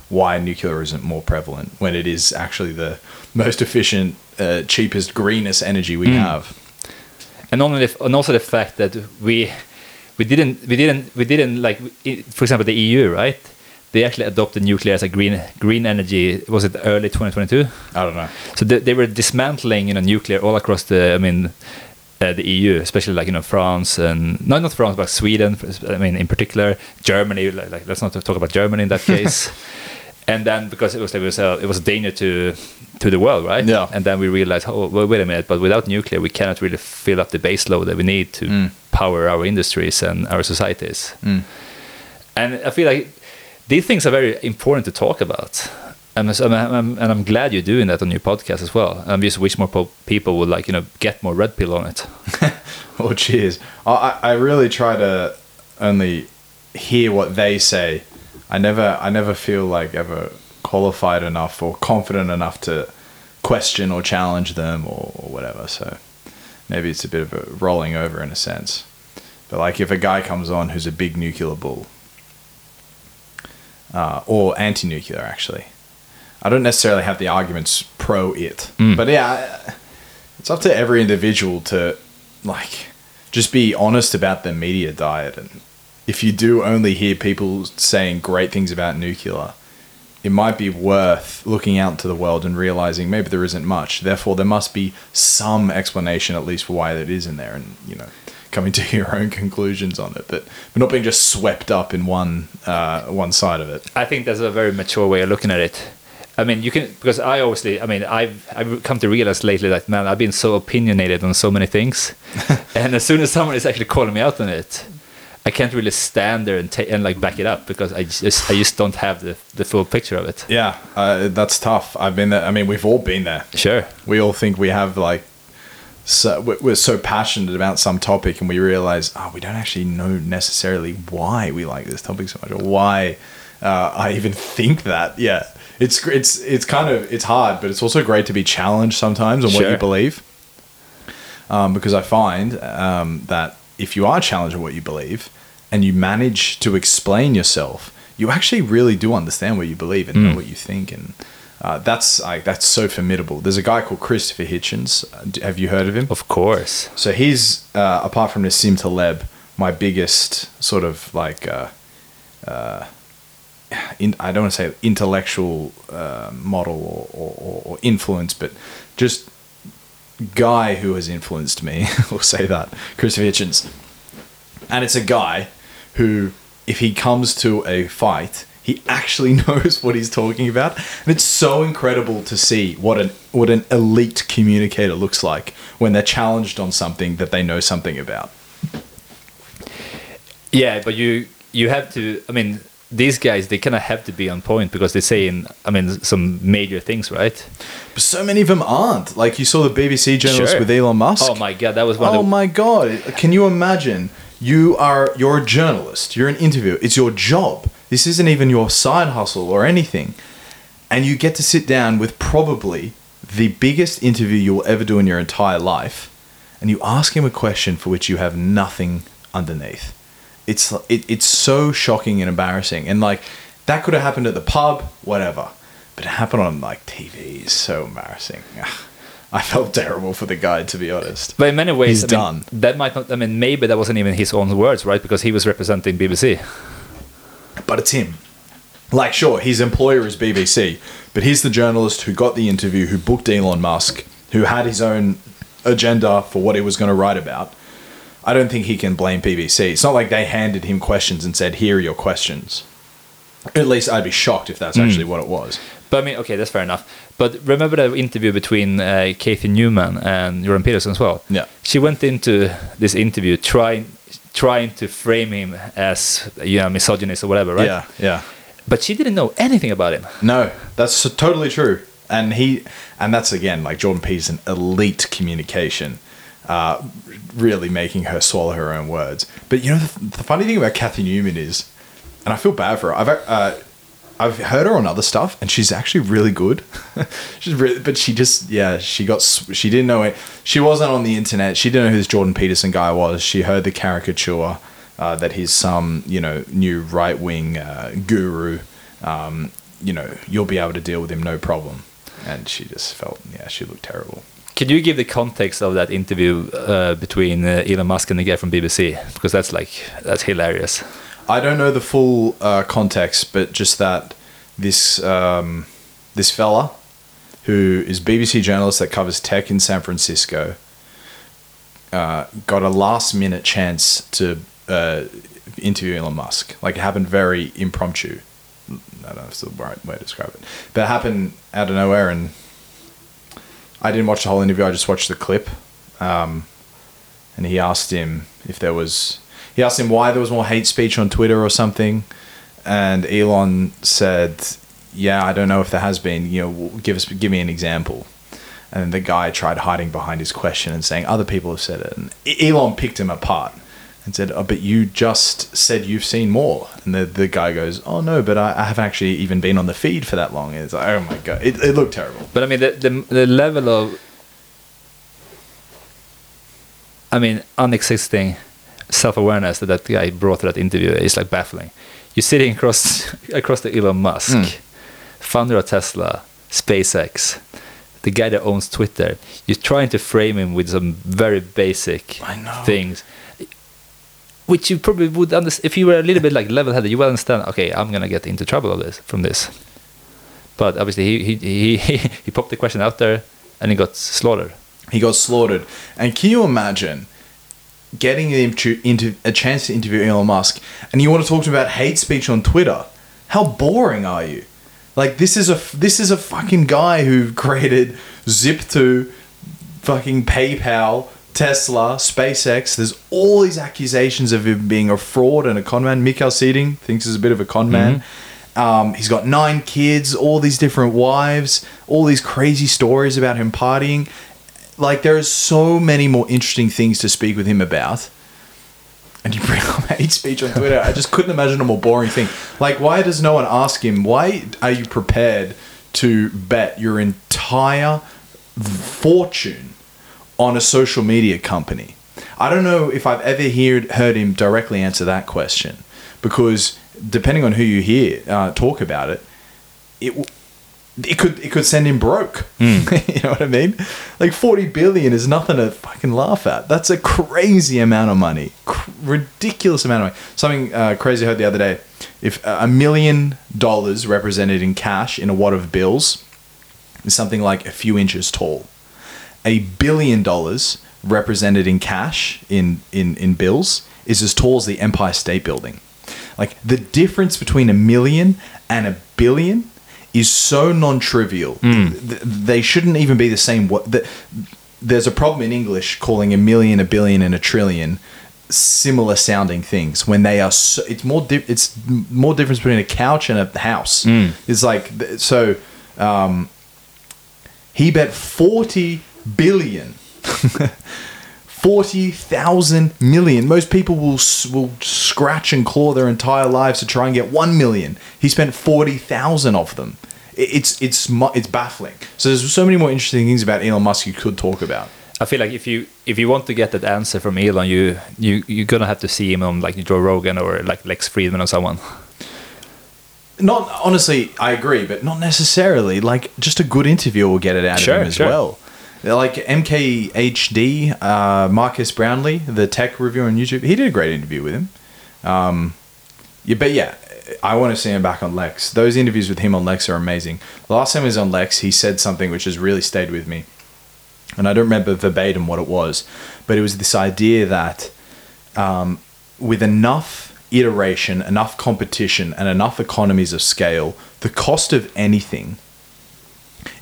Why nuclear isn't more prevalent when it is actually the most efficient, uh, cheapest, greenest energy we have. and only the, and also the fact that we we didn't we didn't we didn't like for example the EU right they actually adopted nuclear as a green green energy was it early 2022 I don't know. so they, they were dismantling you know nuclear all across the I mean uh, the EU especially like you know France and no not France but Sweden I mean in particular Germany like, like let's not talk about Germany in that [LAUGHS] case. And then because it was it was a, it was a danger to to the world right? Yeah. and then we realized oh well, wait a minute but without nuclear we cannot really fill up the base load that we need to mm. power our industries and our societies. Mm. And I feel like these things are very important to talk about. Um, and, I'm, I'm- and I'm glad you're doing that on your podcast as well. I just wish more po- people would like you know get more red pill on it. Well, [LAUGHS] oh, cheers. I, I I really try to only hear what they say. I never, I never feel like ever qualified enough or confident enough to question or challenge them or, or whatever. So maybe it's a bit of a rolling over in a sense. But like if a guy comes on who's a big nuclear bull, uh, or anti-nuclear actually, I don't necessarily have the arguments pro it. Mm. But yeah, it's up to every individual to like just be honest about their media diet and if you do only hear people saying great things about nuclear it might be worth looking out to the world and realizing maybe there isn't much therefore there must be some explanation at least for why that is in there and you know coming to [LAUGHS] your own conclusions on it but, but not being just swept up in one uh, one side of it I think that's a very mature way of looking at it. I mean, you can because I obviously, I mean, I've I've come to realize lately that man, I've been so opinionated on so many things, [LAUGHS] and as soon as someone is actually calling me out on it, I can't really stand there and ta- and like back it up because I just I just don't have the the full picture of it. yeah uh, that's tough i've been there i mean we've all been there Sure. we all think we have like so we're we're so passionate about some topic and we realize oh we don't actually know necessarily why we like this topic so much or why uh, i even think that. Yeah. It's it's it's kind of it's hard but it's also great to be challenged sometimes on what you believe um, because i find um, that if you are challenged on what you believe and you manage to explain yourself you actually really do understand what you believe and know Mm. what you think and uh, that's like that's so formidable. There's a guy called Christopher Hitchens. Uh, Have you heard of him? Of course. So he's uh, apart from Nassim Taleb, my biggest sort of like uh, uh, in, I don't want to say intellectual uh, model or, or, or- or influence, but just guy who has influenced me. [LAUGHS] we'll say that Christopher Hitchens, and it's a guy who, if he comes to a fight, he actually [LAUGHS] knows what he's talking about, and it's so incredible to see what an what an elite communicator looks like when they're challenged on something that they know something about. Yeah, but you you have to. I mean, these guys they kind of have to be on point because they say in I mean some major things, right? But so many of them aren't. Like you saw the BBC journalist Sure. with Elon Musk. Oh my god, that was one. Oh the, my god! Can you imagine? You are you're a journalist. You're an interviewer. It's your job. This isn't even your side hustle or anything, and you get to sit down with probably the biggest interview you'll ever do in your entire life, and you ask him a question for which you have nothing underneath. It's it, it's so shocking and embarrassing, and like that could have happened at the pub, whatever, but it happened on like TV. It's so embarrassing. I felt terrible for the guy, to be honest. But in many ways, He's I mean, done. That might not. I mean, maybe that wasn't even his own words, right? Because he was representing BBC. But it's him. Like, sure, his employer is BBC, but he's the journalist who got the interview, who booked Elon Musk, who had his own agenda for what he was going to write about. I don't think he can blame BBC. It's not like they handed him questions and said, "Here are your questions." At least I'd be shocked if that's actually what it was. But I mean, okay, that's fair enough. But remember the interview between uh, Cathy Newman and Jordan Peterson as well. Yeah. She went into this interview trying trying to frame him as you know misogynist or whatever, right? Yeah, yeah. But she didn't know anything about him. No, that's totally true. And he, and that's again like Jordan Peterson, elite communication, uh, really making her swallow her own words. But you know, the, the funny thing about Cathy Newman is, and I feel bad for her. I've uh, I've heard her on other stuff, and she's actually really good. [LAUGHS] she's really, but she just yeah, she got she didn't know it. She wasn't on the internet. She didn't know who this Jordan Peterson guy was. She heard the caricature uh, that he's some you know new right wing uh, guru. Um, you know, you'll be able to deal with him no problem. And she just felt yeah, she looked terrible. Can you give the context of that interview uh, between uh, Elon Musk and the guy from BBC? Because that's like that's hilarious. I don't know the full uh, context, but just that this um, this fella, who is BBC journalist that covers tech in San Francisco, uh, got a last minute chance to uh, interview Elon Musk. Like it happened very impromptu. I don't know if it's the right way to describe it, but it happened out of nowhere, and I didn't watch the whole interview. I just watched the clip. Um, and he asked him if there was he asked him why there was more hate speech on Twitter or something and Elon said, "Yeah, I don't know if there has been. You know, give us, give me an example." And the guy tried hiding behind his question and saying other people have said it, and Elon picked him apart and said, oh, "But you just said you've seen more." And the the guy goes, "Oh no, but I, I haven't actually even been on the feed for that long." And it's like, "Oh my god, it, it looked terrible." But I mean, the, the the level of, I mean, unexisting self-awareness that that guy brought to that interview is like baffling. You're sitting across [LAUGHS] across the Elon Musk, Mm. founder of Tesla, SpaceX, the guy that owns Twitter. You're trying to frame him with some very basic things. Which you probably would understand if you were a little bit like level-headed. You would understand. Okay, I'm gonna get into trouble of this from this. But obviously, he he he [LAUGHS] he popped the question out there, and he got slaughtered. He got slaughtered. And can you imagine getting him to into a chance to interview Elon Musk, and you want to talk to him about hate speech on Twitter? How boring are you? Like this is a this is a fucking guy who created Zip2, fucking PayPal, Tesla, SpaceX. There's all these accusations of him being a fraud and a con man. Mikhail Seeding thinks he's a bit of a con man. Um, he's got nine kids, all these different wives, all these crazy stories about him partying. Like there are so many more interesting things to speak with him about. And you bring up hate speech on Twitter. I just couldn't imagine a more boring thing. Like, why does no one ask him? Why are you prepared to bet your entire fortune on a social media company? I don't know if I've ever heard heard him directly answer that question, because depending on who you hear uh, talk about it, it it could it could send him broke. [LAUGHS] you know what I mean? Like forty billion is nothing to fucking laugh at. That's a crazy amount of money, Cr- ridiculous amount of money. Something uh, crazy I heard the other day: if a million dollars represented in cash in a wad of bills is something like a few inches tall, a billion dollars represented in cash in in in bills is as tall as the Empire State Building. Like the difference between a million and a billion is so non-trivial. Th- They shouldn't even be the same. What there's a problem in English calling a million, a billion, and a trillion similar sounding things when they are. So, it's more. Di- it's more difference between a couch and a house. It's like so. Um, he bet forty billion. [LAUGHS] 40,000 million. Most people will will scratch and claw their entire lives to try and get 1 million. He spent 40,000 of them. It's it's it's baffling. So there's so many more interesting things about Elon Musk you could talk about. I feel like if you if you want to get that answer from Elon, you you you're gonna have to see him on like Joe Rogan or like Lex Fridman or someone. Not honestly, I agree, but not necessarily. Like just a good interview will get it out Sure, of him as sure. well. Like MKBHD, uh, Marques Brownlee, the tech reviewer on YouTube, he did a great interview with him. Um, yeah, but yeah, I want to see him back on Lex. Those interviews with him on Lex are amazing. Last time he was on Lex, he said something which has really stayed with me, and I don't remember verbatim what it was, but it was this idea that um, with enough iteration, enough competition, and enough economies of scale, the cost of anything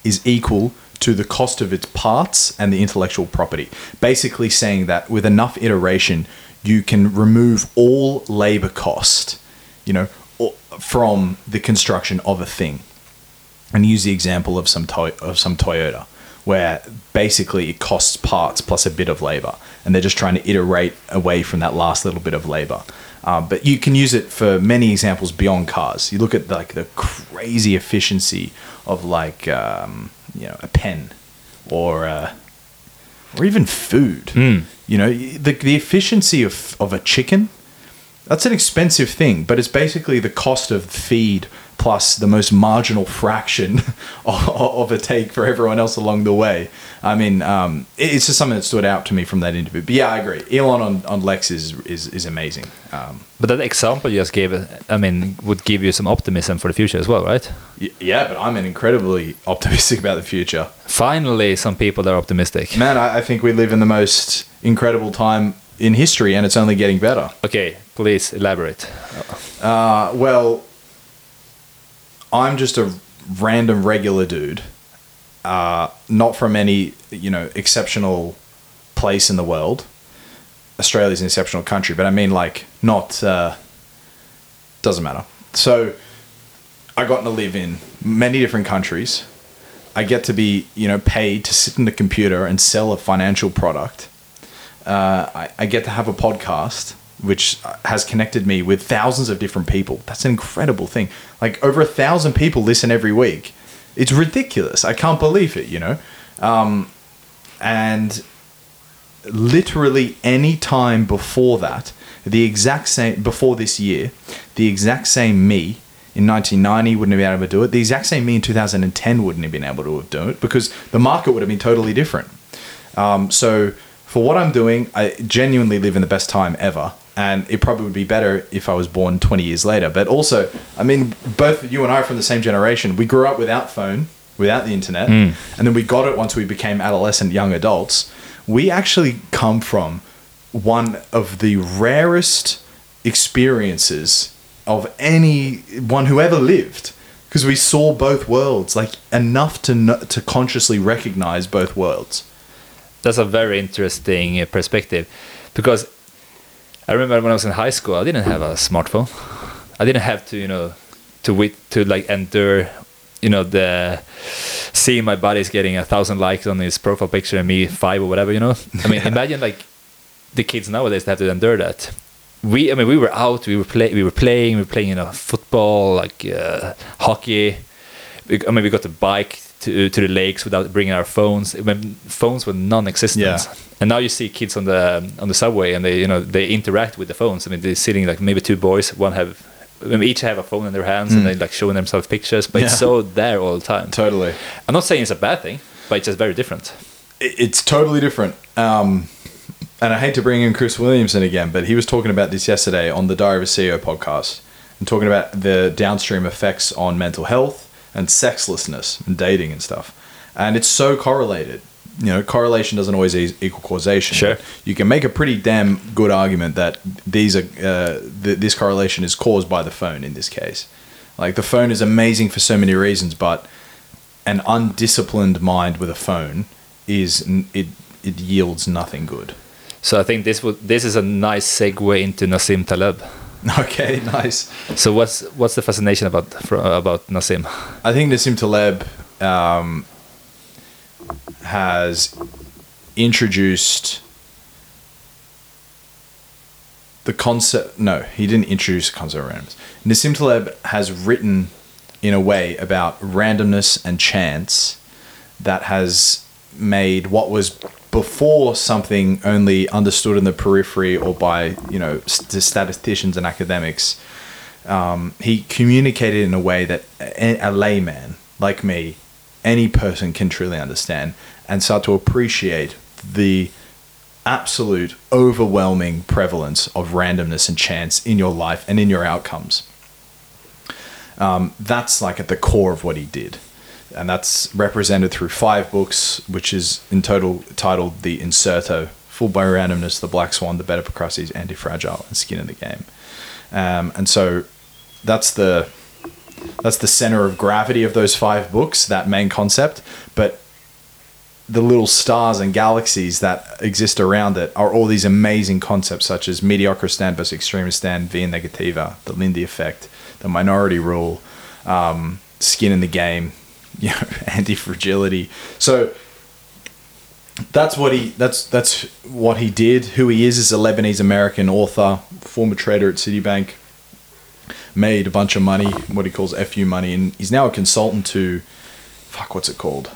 is equal to the cost of its parts and the intellectual property. Basically, saying that with enough iteration, you can remove all labor cost, you know, from the construction of a thing. And use the example of some toy of some Toyota, where basically it costs parts plus a bit of labor, and they're just trying to iterate away from that last little bit of labor. Um, but you can use it for many examples beyond cars. You look at like the crazy efficiency of like um, you know a pen, or uh, or even food. You know the the efficiency of of a chicken. That's an expensive thing, but it's basically the cost of feed plus the most marginal fraction [LAUGHS] of, of a take for everyone else along the way. I mean, um, it's just something that stood out to me from that interview. But yeah, I agree. Elon on, on Lex is is, is amazing. Um, But that example you just gave, I mean, would give you some optimism for the future as well, right? y- yeah, but I'm an incredibly [LAUGHS] optimistic about the future. Finally, some people are optimistic. Man, I, I think we live in the most incredible time in history, and it's only getting better. Okay, please elaborate. Uh, well, I'm just a random regular dude, uh, not from any you know exceptional place in the world. Australia's an exceptional country, but I mean like not uh, doesn't matter. so I got to live in many different countries. I get to be, you know, paid to sit in the computer and sell a financial product. Uh, I, I get to have a podcast, which has connected me with thousands of different people. That's an incredible thing. Like over a thousand people listen every week. It's ridiculous. I can't believe it. You know, um, and literally any time before that, the exact same before this year, the exact same me in 1990 wouldn't have been able to do it. The exact same me in 2010 wouldn't have been able to have done it because the market would have been totally different. Um, so for what I'm doing, I genuinely live in the best time ever. And it probably would be better if I was born 20 years later. But also, I mean, both you and I are from the same generation. We grew up without phone, without the internet, and then we got it once we became adolescent young adults. We actually come from one of the rarest experiences of anyone who ever lived because we saw both worlds like enough to kn- to consciously recognize both worlds That's a very interesting uh, perspective, because I remember when I was in high school, I didn't have a smartphone. I didn't have to, you know, to wait to like endure, you know, the seeing my buddies getting a thousand likes on his profile picture and me five or whatever, you know. I mean, [LAUGHS] imagine like the kids nowadays that have to endure that. We, I mean, we were out, we were play, we were playing, we were playing, you know, football, like uh, hockey. We, I mean, we got the bike to to the lakes without bringing our phones. When phones were non-existent, Yeah. and now you see kids on the on the subway, and they, you know, they interact with the phones. I mean, they're sitting like maybe two boys, one have. Each have a phone in their hands and they like showing themselves pictures, but it's Mm. So there all the time. totally I'm not saying it's a bad thing, but it's just very different. it's totally different. Um, and I hate to bring in Chris Williamson again, but he was talking about this yesterday on the Diary of a CEO podcast and talking about the downstream effects on mental health and sexlessness and dating and stuff. And it's so correlated. You know, correlation doesn't always equal causation. Sure. You can make a pretty damn good argument that these are uh, th- this correlation is caused by the phone in this case. Like the phone is amazing for so many reasons, but an undisciplined mind with a phone is n- it it yields nothing good. So I think this would this is a nice segue into Nassim Taleb. [LAUGHS] Okay, nice. So what's what's the fascination about fro- about Nassim? I think Nassim Taleb um, has introduced the concept. No, he didn't introduce the concept of randomness. Nassim Taleb has written in a way about randomness and chance that has made what was before something only understood in the periphery or by you know st- statisticians and academics um, he communicated in a way that a, a layman like me, any person can truly understand and start to appreciate the absolute overwhelming prevalence of randomness and chance in your life and in your outcomes. Um, that's like at the core of what he did. And that's represented through five books, which is in total titled The Incerto, Fooled by Randomness, The Black Swan, The Bed of Procrustes, Anti-Fragile, and Skin in the Game. Um, and so that's the that's the center of gravity of those five books, that main concept. But the little stars and galaxies that exist around it are all these amazing concepts, such as Mediocristan versus Extremistan, via negativa, the Lindy effect, the minority rule, um, skin in the game, [LAUGHS] you know, anti fragility. So that's what he that's that's what he did. Who he is is a Lebanese American author, former trader at Citibank, made a bunch of money, what he calls FU money, and he's now a consultant to fuck what's it called?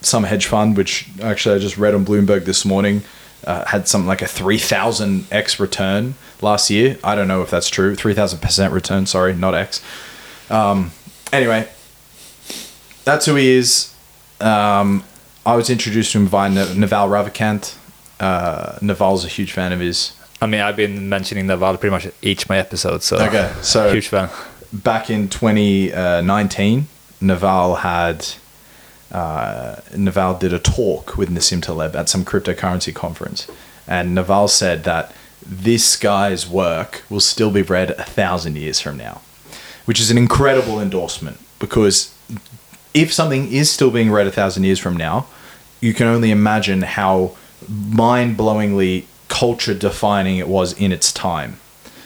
Some hedge fund, which actually I just read on Bloomberg this morning, uh, had something like a three thousand x return last year. I don't know if that's true. Three thousand percent return. Sorry, not x. Um, anyway, that's who he is. Um, I was introduced to him by Naval Ravikant. Uh, Naval's a huge fan of his. I mean, I've been mentioning Naval pretty much each my episode, so Okay, so- [LAUGHS] huge fan. back in 2019, Naval had uh, Naval did a talk with Nassim Taleb at some cryptocurrency conference, and Naval said that this guy's work will still be read a thousand years from now, which is an incredible endorsement because if something is still being read a thousand years from now, you can only imagine how mind-blowingly culture-defining it was in its time.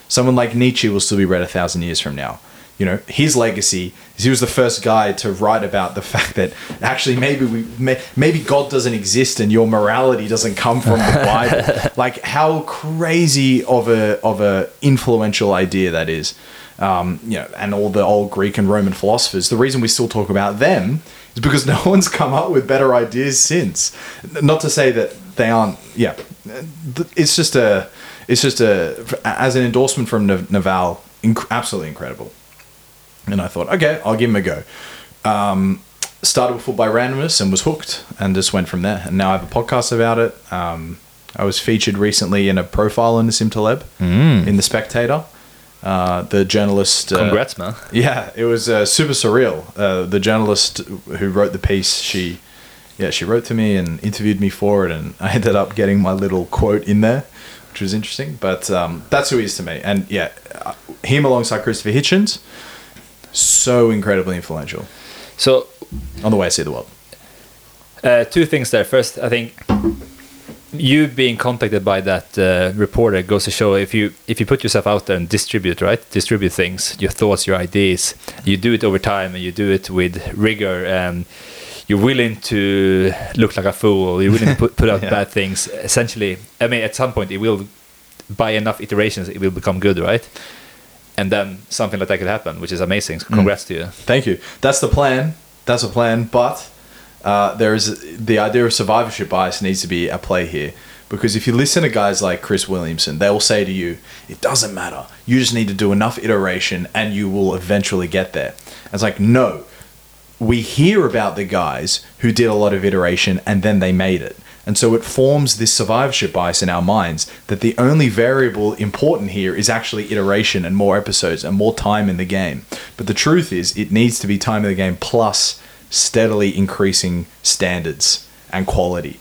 Someone like Nietzsche will still be read a thousand years from now. You know, his legacy is he was the first guy to write about the [LAUGHS] fact that actually maybe we may, maybe God doesn't exist and your morality doesn't come from the [LAUGHS] Bible. like how crazy of a of a influential idea that is. Um, you know, and all the old Greek and Roman philosophers. The reason we still talk about them is because [LAUGHS] no one's come up with better ideas since. Not to say that they aren't. Yeah, it's just a. It's just a as an endorsement from Naval, inc- absolutely incredible. And I thought, okay, I'll give him a go. Um, started with by randomness and was hooked, and just went from there. And now I have a podcast about it. Um, I was featured recently in a profile in Nassim Taleb Mm. in the Spectator. Uh, the journalist. Uh, Congrats, man. yeah, it was uh, super surreal. Uh, the journalist who wrote the piece, she, yeah, she wrote to me and interviewed me for it, and I ended up getting my little quote in there, which was interesting. But um, that's who he is to me, and yeah, uh, him alongside Christopher Hitchens, so incredibly influential So, on the way I see the world. uh, two things there. First, I think you being contacted by that uh, reporter goes to show if you if you put yourself out there and distribute right distribute things your thoughts your ideas you do it over time and you do it with rigor and you're willing to look like a fool you're willing to put, put [LAUGHS] out Yeah. bad things essentially i mean at some point it will by enough iterations it will become good right and then something like that could happen which is amazing so congrats to you Thank you. That's the plan. That's a plan. But uh, there is the idea of survivorship bias needs to be at play here. Because if you listen to guys like Chris Williamson, they will say to you, it doesn't matter. You just need to do enough iteration and you will eventually get there. And it's like, no. We hear about the guys who did a lot of iteration and then they made it. And so it forms this survivorship bias in our minds that the only variable important here is actually iteration and more episodes and more time in the game. But the truth is, it needs to be time in the game plus steadily increasing standards and quality.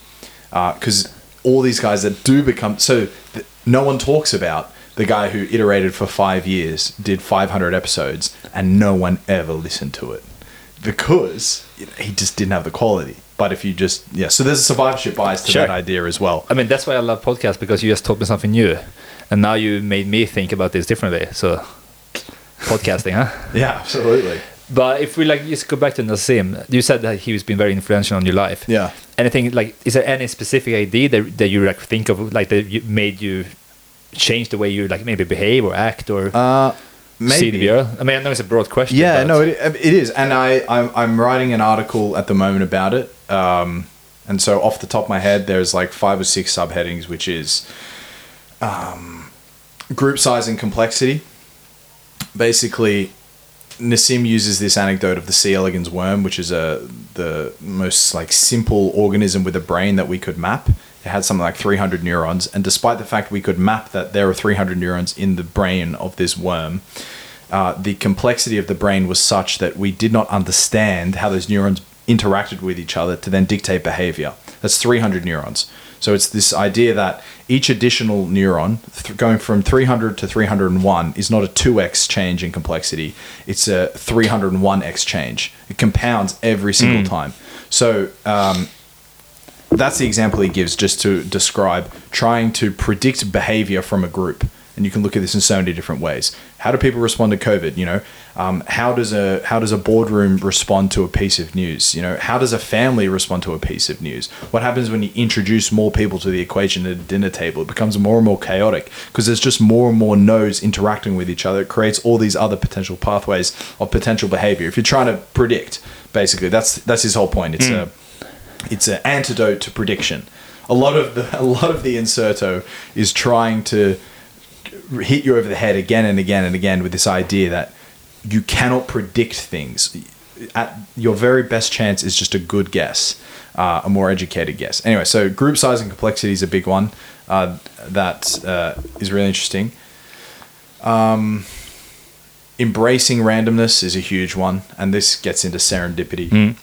Uh, because all these guys that do become so, th- no one talks about the guy who iterated for five years, did 500 episodes, and no one ever listened to it because he just didn't have the quality. But if you just yeah, so there's a survivorship bias to Sure. that idea as well. I mean, that's why I love podcasts because you just taught me something new, and now you made me think about this differently. So, podcasting, huh? [LAUGHS] Yeah, absolutely. But if we like just go back to Nassim, you said that he was been very influential on your life. Yeah. Anything like is there any specific idea that, that you like think of like that you made you change the way you like maybe behave or act or Uh, see the maybe. world? I mean, I know it's a broad question. Yeah, no, it, it is, and I I'm, I'm writing an article at the moment about it. Um, and so off the top of my head, there's like five or six subheadings, which is um, group size and complexity. Basically, Nassim uses this anecdote of the C. elegans worm, which is a the most like simple organism with a brain that we could map. It had something like 300 neurons, and despite the fact we could map that there are 300 neurons in the brain of this worm, uh, the complexity of the brain was such that we did not understand how those neurons interacted with each other to then dictate behavior. That's 300 neurons. So it's this idea that each additional neuron, th- going from 300 to 301, is not a 2x change in complexity, it's a 301x change. It compounds every single time. So um, that's the example he gives just to describe trying to predict behavior from a group and you can look at this in so many different ways. How do people respond to covid? You know um, how does a how does a boardroom respond to a piece of news? You know how does a family respond to a piece of news? What happens when you introduce more people to the equation at a dinner table? It becomes more and more chaotic because there's just more and more nodes interacting with each other. It creates all these other potential pathways of potential behavior. If you're trying to predict basically that's that's his whole point. It's a it's an antidote to prediction. A lot of the [LAUGHS] a lot of the Incerto is trying to hit you over the head again and again and again with this idea that you cannot predict things. At your very best chance is just a good guess, uh, a more educated guess. Anyway, so group size and complexity is a big one uh, that uh, is really interesting. Um, embracing randomness is a huge one, and this gets into serendipity. Mm.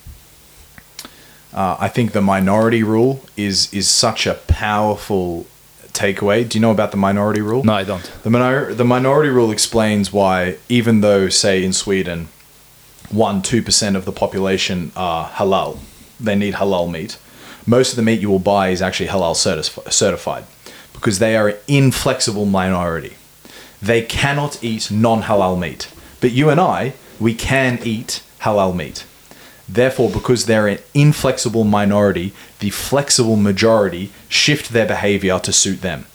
Uh, I think the minority rule is is such a powerful takeaway. Do you know about the minority rule? No, I don't. The, minor- the minority rule explains why, even though, say, in Sweden, 1 2% of the population are halal, they need halal meat, most of the meat you will buy is actually halal certif- certified because they are an inflexible minority. They cannot eat non halal meat But you and I, we can eat halal meat. Therefore, because they're an inflexible minority, the flexible majority shift their behavior to suit them.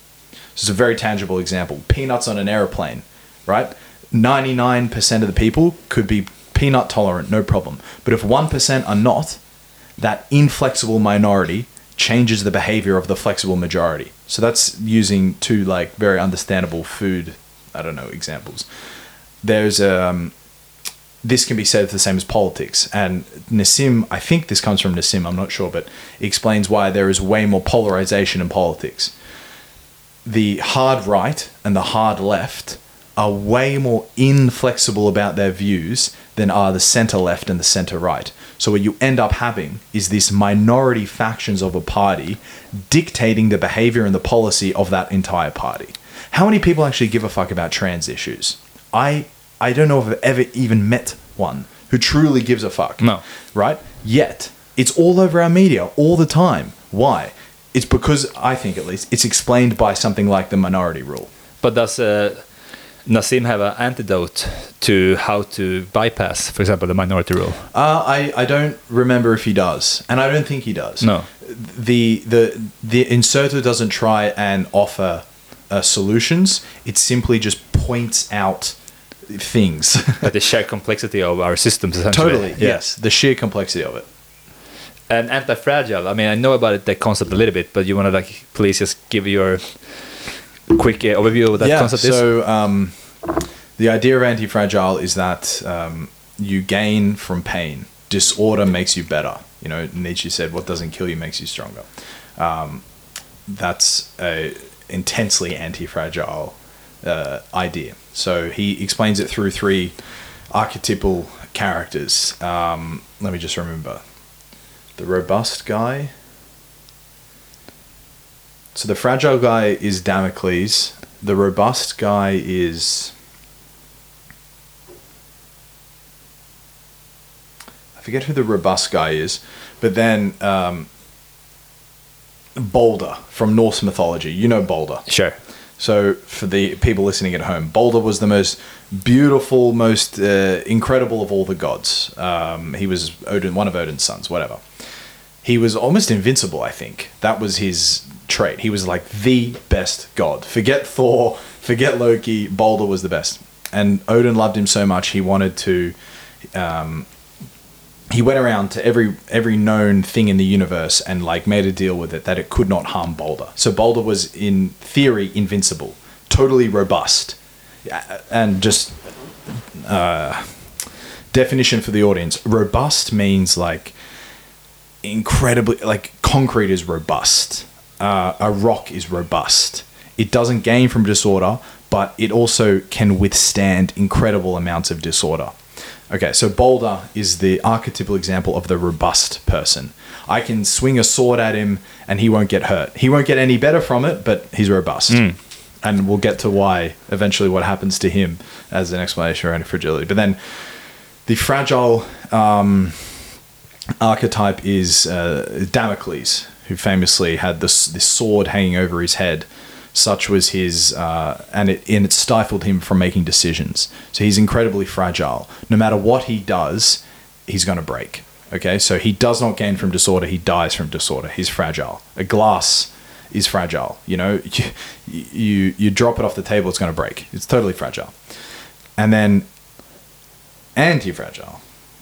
This is a very tangible example. Peanuts on an aeroplane, right? 99% of the people could be peanut tolerant, no problem. But if 1% are not, that inflexible minority changes the behavior of the flexible majority. So that's using two like very understandable food, I don't know, examples. There's um this can be said the same as politics. And Nassim, I think this comes from Nassim, I'm not sure, but explains why there is way more polarization in politics. The hard right and the hard left are way more inflexible about their views than are the center left and the center right. So what you end up having is this minority factions of a party dictating the behavior and the policy of that entire party. How many people actually give a fuck about trans issues? I I don't know if I've ever even met one who truly gives a fuck. No. Right? Yet it's all over our media all the time. Why? It's because I think at least it's explained by something like the minority rule. But does uh, Nassim have an antidote to how to bypass, for example, the minority rule? Uh, I, I don't remember if he does, and I don't think he does. No. The the the Incerto doesn't try and offer uh, solutions. It simply just points out things. Like the sheer complexity of our systems, essentially. totally. Yeah. Yes. The sheer complexity of it. And anti-fragile. I mean, I know about it, that concept a little bit, but you want to like please just give your quick uh, overview of what that yeah. concept is. So um, the idea of anti-fragile is that um, you gain from pain. Disorder makes you better. You know, Nietzsche said, "What doesn't kill you makes you stronger." Um, that's a intensely anti-fragile uh, idea. So he explains it through three archetypal characters. Um, let me just remember: the robust guy. So the fragile guy is Damocles. The robust guy is. I forget who the robust guy is, but then um, from Norse mythology. You know Balder. sure. So, for the people listening at home, Balder was the most beautiful, most uh, incredible of all the gods. Um, he was Odin, one of Odin's sons, whatever. He was almost invincible, I think. That was his trait. He was like the best god. Forget Thor, forget Loki, Balder was the best. And Odin loved him so much, he wanted to. Um, he went around to every every known thing in the universe and like made a deal with it that it could not harm Balder. So Balder was in theory invincible, totally robust, and just uh, definition for the audience: robust means like incredibly like concrete is robust, uh, a rock is robust. It doesn't gain from disorder, but it also can withstand incredible amounts of disorder. Okay, so Balder is the archetypal example of the robust person. I can swing a sword at him and he won't get hurt. He won't get any better from it, but he's robust. And we'll get to why eventually what happens to him as an explanation around fragility. But then the fragile um, archetype is uh, Damocles, who famously had this, this sword hanging over his head. Such was his, uh, and it and it stifled him from making decisions. So he's incredibly fragile. No matter what he does, he's going to break. Okay, so he does not gain from disorder; he dies from disorder. He's fragile. A glass is fragile. You know, [LAUGHS] you you, you drop it off the table, it's going to break. It's totally fragile. And then anti-fragile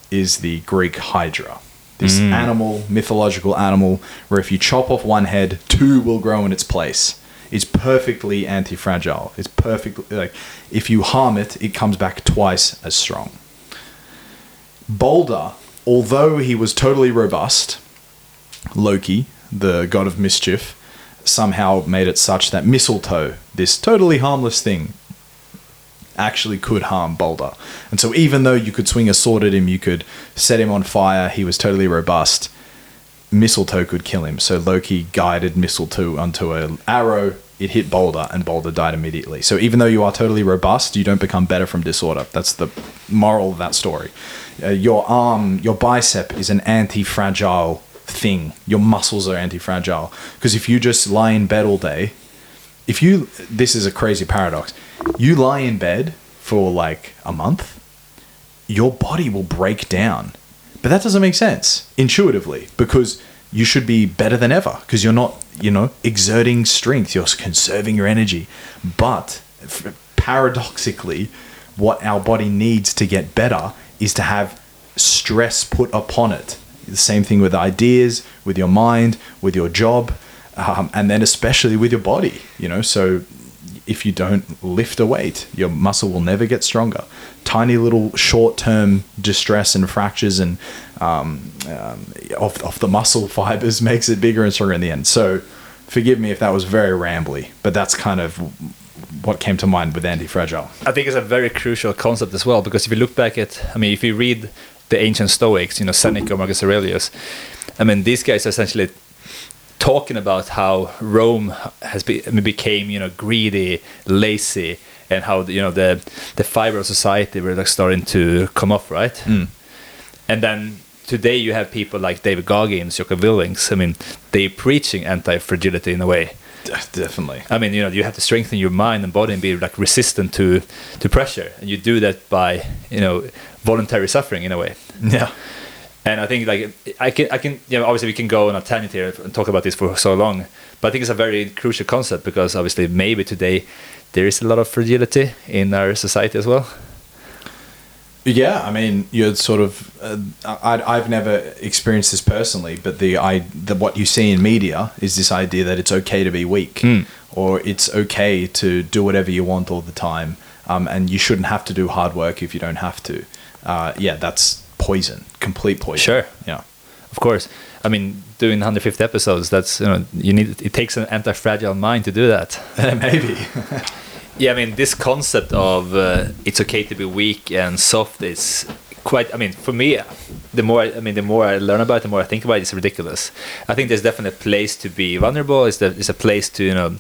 is the Greek Hydra. This animal, mythological animal, where if you chop off one head, two will grow in its place. It's perfectly anti-fragile. It's perfectly like if you harm it, it comes back twice as strong. Balder, although he was totally robust, Loki, the god of mischief, somehow made it such that mistletoe, this totally harmless thing, actually could harm Balder. And so even though you could swing a sword at him, you could set him on fire, he was totally robust. Mistletoe could kill him. So Loki guided Mistletoe onto an arrow. It hit Balder, and Balder died immediately. So even though you are totally robust, you don't become better from disorder. That's the moral of that story. Uh, your arm, your bicep is an anti-fragile thing. Your muscles are anti-fragile because if you just lie in bed all day, if you this is a crazy paradox, you lie in bed for like a month your body will break down. But that doesn't make sense intuitively because you should be better than ever because you're not, you know, exerting strength, you're conserving your energy. But paradoxically, what our body needs to get better is to have stress put upon it. The same thing with ideas, with your mind, with your job, um, and then especially with your body, you know. So if you don't lift a weight, your muscle will never get stronger. Tiny little short term distress and fractures and um, um, of, of the muscle [LAUGHS] fibers makes it bigger and stronger in the end. So forgive me if that was very rambly, but that's kind of what came to mind with anti fragile. I think it's a very crucial concept as well because if you look back at, I mean, if you read the ancient Stoics, you know, Seneca, Marcus Aurelius, I mean, these guys essentially talking about how Rome has be, became, you know, greedy, lazy, and how you know the the fiber of society were like starting to come off, right? Mm. And then today you have people like David Goggins, Jocko Willink. I mean, they're preaching anti-fragility in a way. Definitely. I mean, you know, you have to strengthen your mind and body and be like resistant to to pressure, and you do that by you know voluntary suffering in a way. Yeah. And I think like I can I can you know obviously we can go on a tangent here and talk about this for so long, but I think it's a very crucial concept because obviously maybe today there is a lot of fragility in our society as well. Yeah, I mean, you're sort of. Uh, I, I've never experienced this personally, but the I the what you see in media is this idea that it's okay to be weak, Mm. or it's okay to do whatever you want all the time, um, and you shouldn't have to do hard work if you don't have to. Uh, yeah, that's poison, complete poison. Sure. Yeah. Of course, I mean doing 150 episodes. That's you know you need it takes an anti-fragile mind to do that. [LAUGHS] [LAUGHS] Maybe. Yeah, I mean this concept of uh, it's okay to be weak and soft is quite. I mean, for me, the more I, I mean, the more I learn about it, the more I think about it, it's ridiculous. I think there's definitely a place to be vulnerable. It's, the, it's a place to you know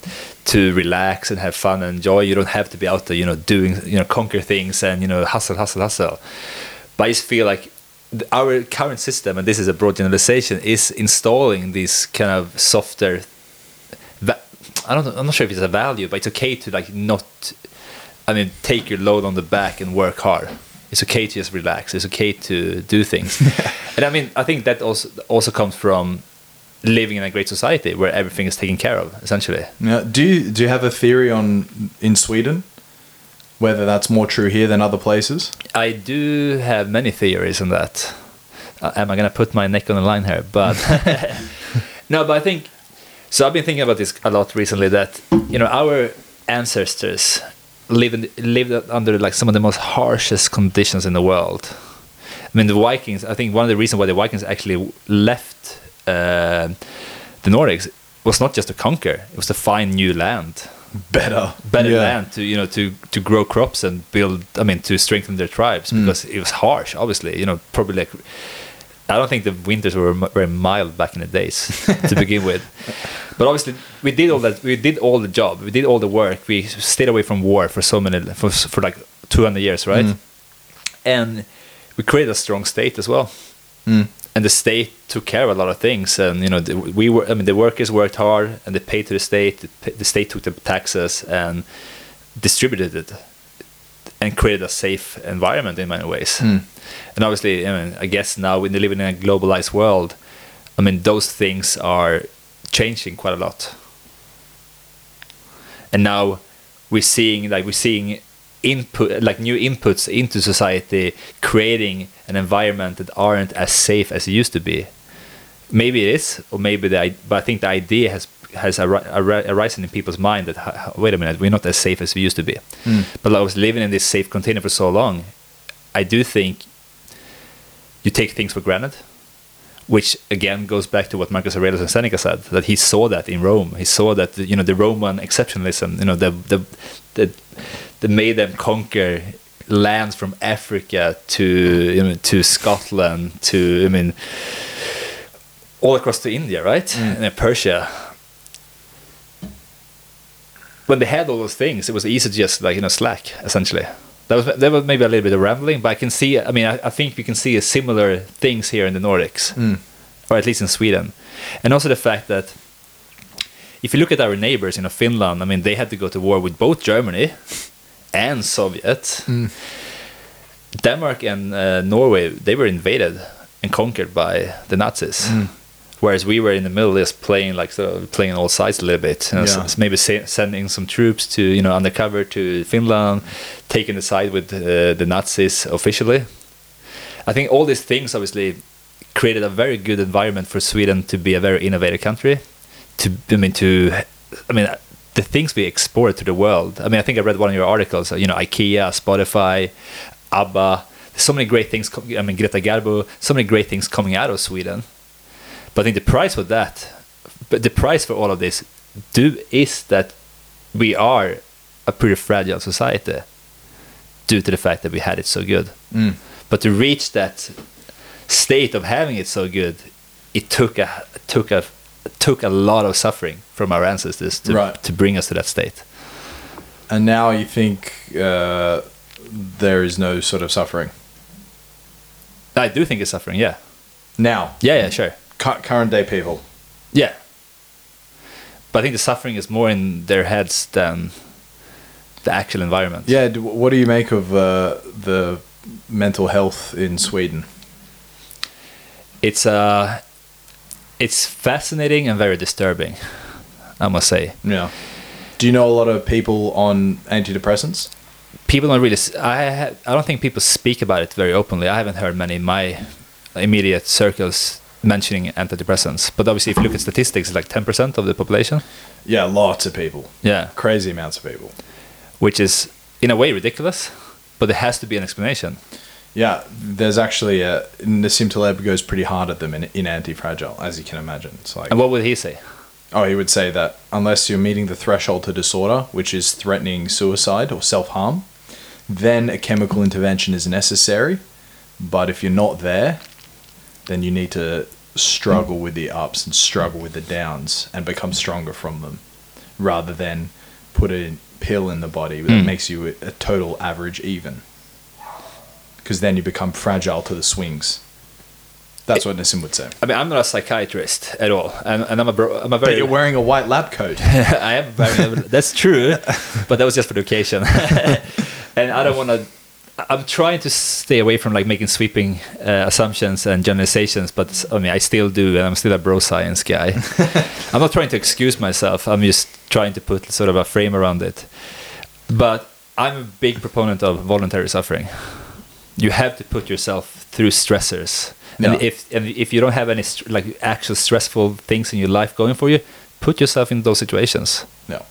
to relax and have fun and enjoy. You don't have to be out there, you know, doing you know conquer things and you know hustle, hustle, hustle. But I just feel like our current system, and this is a broad generalization, is installing these kind of softer I don't know, I'm not sure if it's a value, but it's okay to like not I mean take your load on the back and work hard. It's okay to just relax. It's okay to do things. [LAUGHS] and I mean I think that also also comes from living in a great society where everything is taken care of essentially. Now, do you do you have a theory on in Sweden whether that's more true here than other places? I do have many theories on that. Uh, am I going to put my neck on the line here? But [LAUGHS] no, but I think so. I've been thinking about this a lot recently. That you know our ancestors lived lived under like some of the most harshest conditions in the world. I mean, the Vikings. I think one of the reasons why the Vikings actually left uh, the Nordics was not just to conquer; it was to find new land Better, better Yeah. land to you know to to grow crops and build i mean to strengthen their tribes Mm. because it was harsh obviously you know probably like i don't think the winters were very mild back in the days [LAUGHS] to begin with but obviously we did all that we did all the job we did all the work we stayed away from war for so many for, for like 200 years right Mm. and we created a strong state as well Mm. And the state took care of a lot of things. And you know the, we were i mean the workers worked hard and they paid to the state the, the state took the taxes and distributed it and created a safe environment in many ways. Mm. and obviously i mean i guess now when they live in a globalized world i mean those things are changing quite a lot. And now we're seeing like we're seeing input like new inputs into society creating an environment that aren't as safe as it used to be maybe it is or maybe the i- but i think the idea has has ari- ari- arisen in people's mind that "Ha- ha- wait a minute we're not as safe as we used to be Mm. but i was living in this safe container for so long i do think you take things for granted which again goes back to what Marcus Aurelius and Seneca said that he saw that in Rome. He saw that you know the Roman exceptionalism, you know the the the, that made them conquer lands from Africa to you know to Scotland to I mean all across to India, right? Mm. And then Persia. When they had all those things, it was easy to just like you know slack essentially. That was that was maybe a little bit of rambling, but I can see. I mean, I, I think we can see a similar things here in the Nordics Mm. or at least in Sweden, and also the fact that if you look at our neighbors, you know, Finland. I mean, they had to go to war with both Germany and Soviet, Mm. Denmark and uh, Norway they were invaded and conquered by the Nazis. Mm. Whereas we were in the middle, just playing like so, playing all sides a little bit, you know, Yeah. s- maybe se- sending some troops to you know undercover to Finland, taking the side with uh, the Nazis officially. I think all these things obviously created a very good environment for Sweden to be a very innovative country. To I mean to I mean the things we export to the world. I mean I think I read one of your articles. You know IKEA, Spotify, ABBA. There's so many great things. I mean Greta Garbo. So many great things coming out of Sweden. But I think the price for that, but the price for all of this, do is that we are a pretty fragile society due to the fact that we had it so good. Mm. But to reach that state of having it so good, it took a took a took a lot of suffering from our ancestors to Right. to bring us to that state. And now you think uh, there is no sort of suffering. I do think it's suffering. Yeah, Now, yeah, yeah, sure, cu- current day people. yeah. But I think the suffering is more in their heads than the actual environment. Yeah, what do you make of uh, the mental health in Sweden? it's uh, it's fascinating and very disturbing. I must say. Yeah. Do you know a lot of people on antidepressants? people don't really. I ha- I don't think people speak about it very openly. I haven't heard many in my immediate circles mentioning antidepressants. But obviously, if you look at statistics, it's like ten percent of the population. Yeah, lots of people. Yeah, Crazy amounts of people. which is in a way ridiculous, but there has to be an explanation. Yeah, there's actually a Nassim Taleb goes pretty hard at them in, in Anti-Fragile, as you can imagine. It's like, And what would he say? oh, he would say that unless you're meeting the threshold to disorder, which is threatening suicide or self-harm, then a chemical intervention is necessary. But if you're not there, then you need to struggle with the ups and struggle with the downs and become stronger from them, rather than put a pill in the body that Mm. makes you a, a total average even. Because then you become fragile to the swings. That's what Nassim would say. I mean, I'm not a psychiatrist at all, and, and I'm a bro- I'm a very But you're wearing a white lab coat. [LAUGHS] I am very. [LAUGHS] that's true, but that was just for the occasion. [LAUGHS] and I don't want to. I'm trying to stay away from like making sweeping uh, assumptions and generalizations, but I mean I still do, and I'm still a bro science guy. I'm not trying to excuse myself. I'm just trying to put sort of a frame around it. But I'm a big proponent of voluntary suffering. You have to put yourself through stressors, and if and if you don't have any like actual stressful things in your life going for you, put yourself in those situations. No.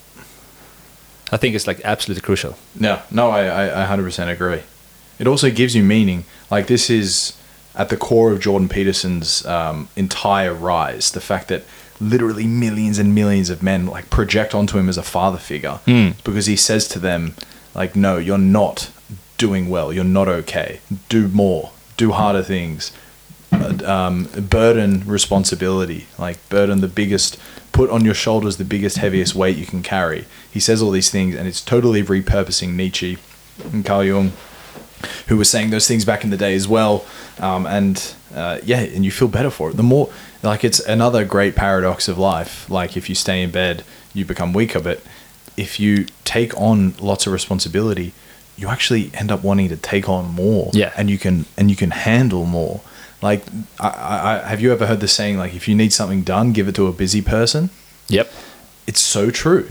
I think it's like absolutely crucial. No, no, I, I, I 100% agree. It also gives you meaning. Like, this is at the core of Jordan Peterson's um, entire rise. The fact that literally millions and millions of men, like, project onto him as a father figure Mm. because he says to them, like, no, you're not doing well. You're not okay. Do more. Do harder things. Um, burden responsibility. Like, burden the biggest, put on your shoulders the biggest, heaviest weight you can carry. He says all these things, and it's totally repurposing Nietzsche and Carl Jung, who were saying those things back in the day as well. Um, and uh, yeah, and you feel better for it. The more, like, it's another great paradox of life. Like, if you stay in bed, you become weaker, but if you take on lots of responsibility, you actually end up wanting to take on more. Yeah. and you can and you can handle more. Like, I, I, have you ever heard the saying like, if you need something done, give it to a busy person? Yep. it's so true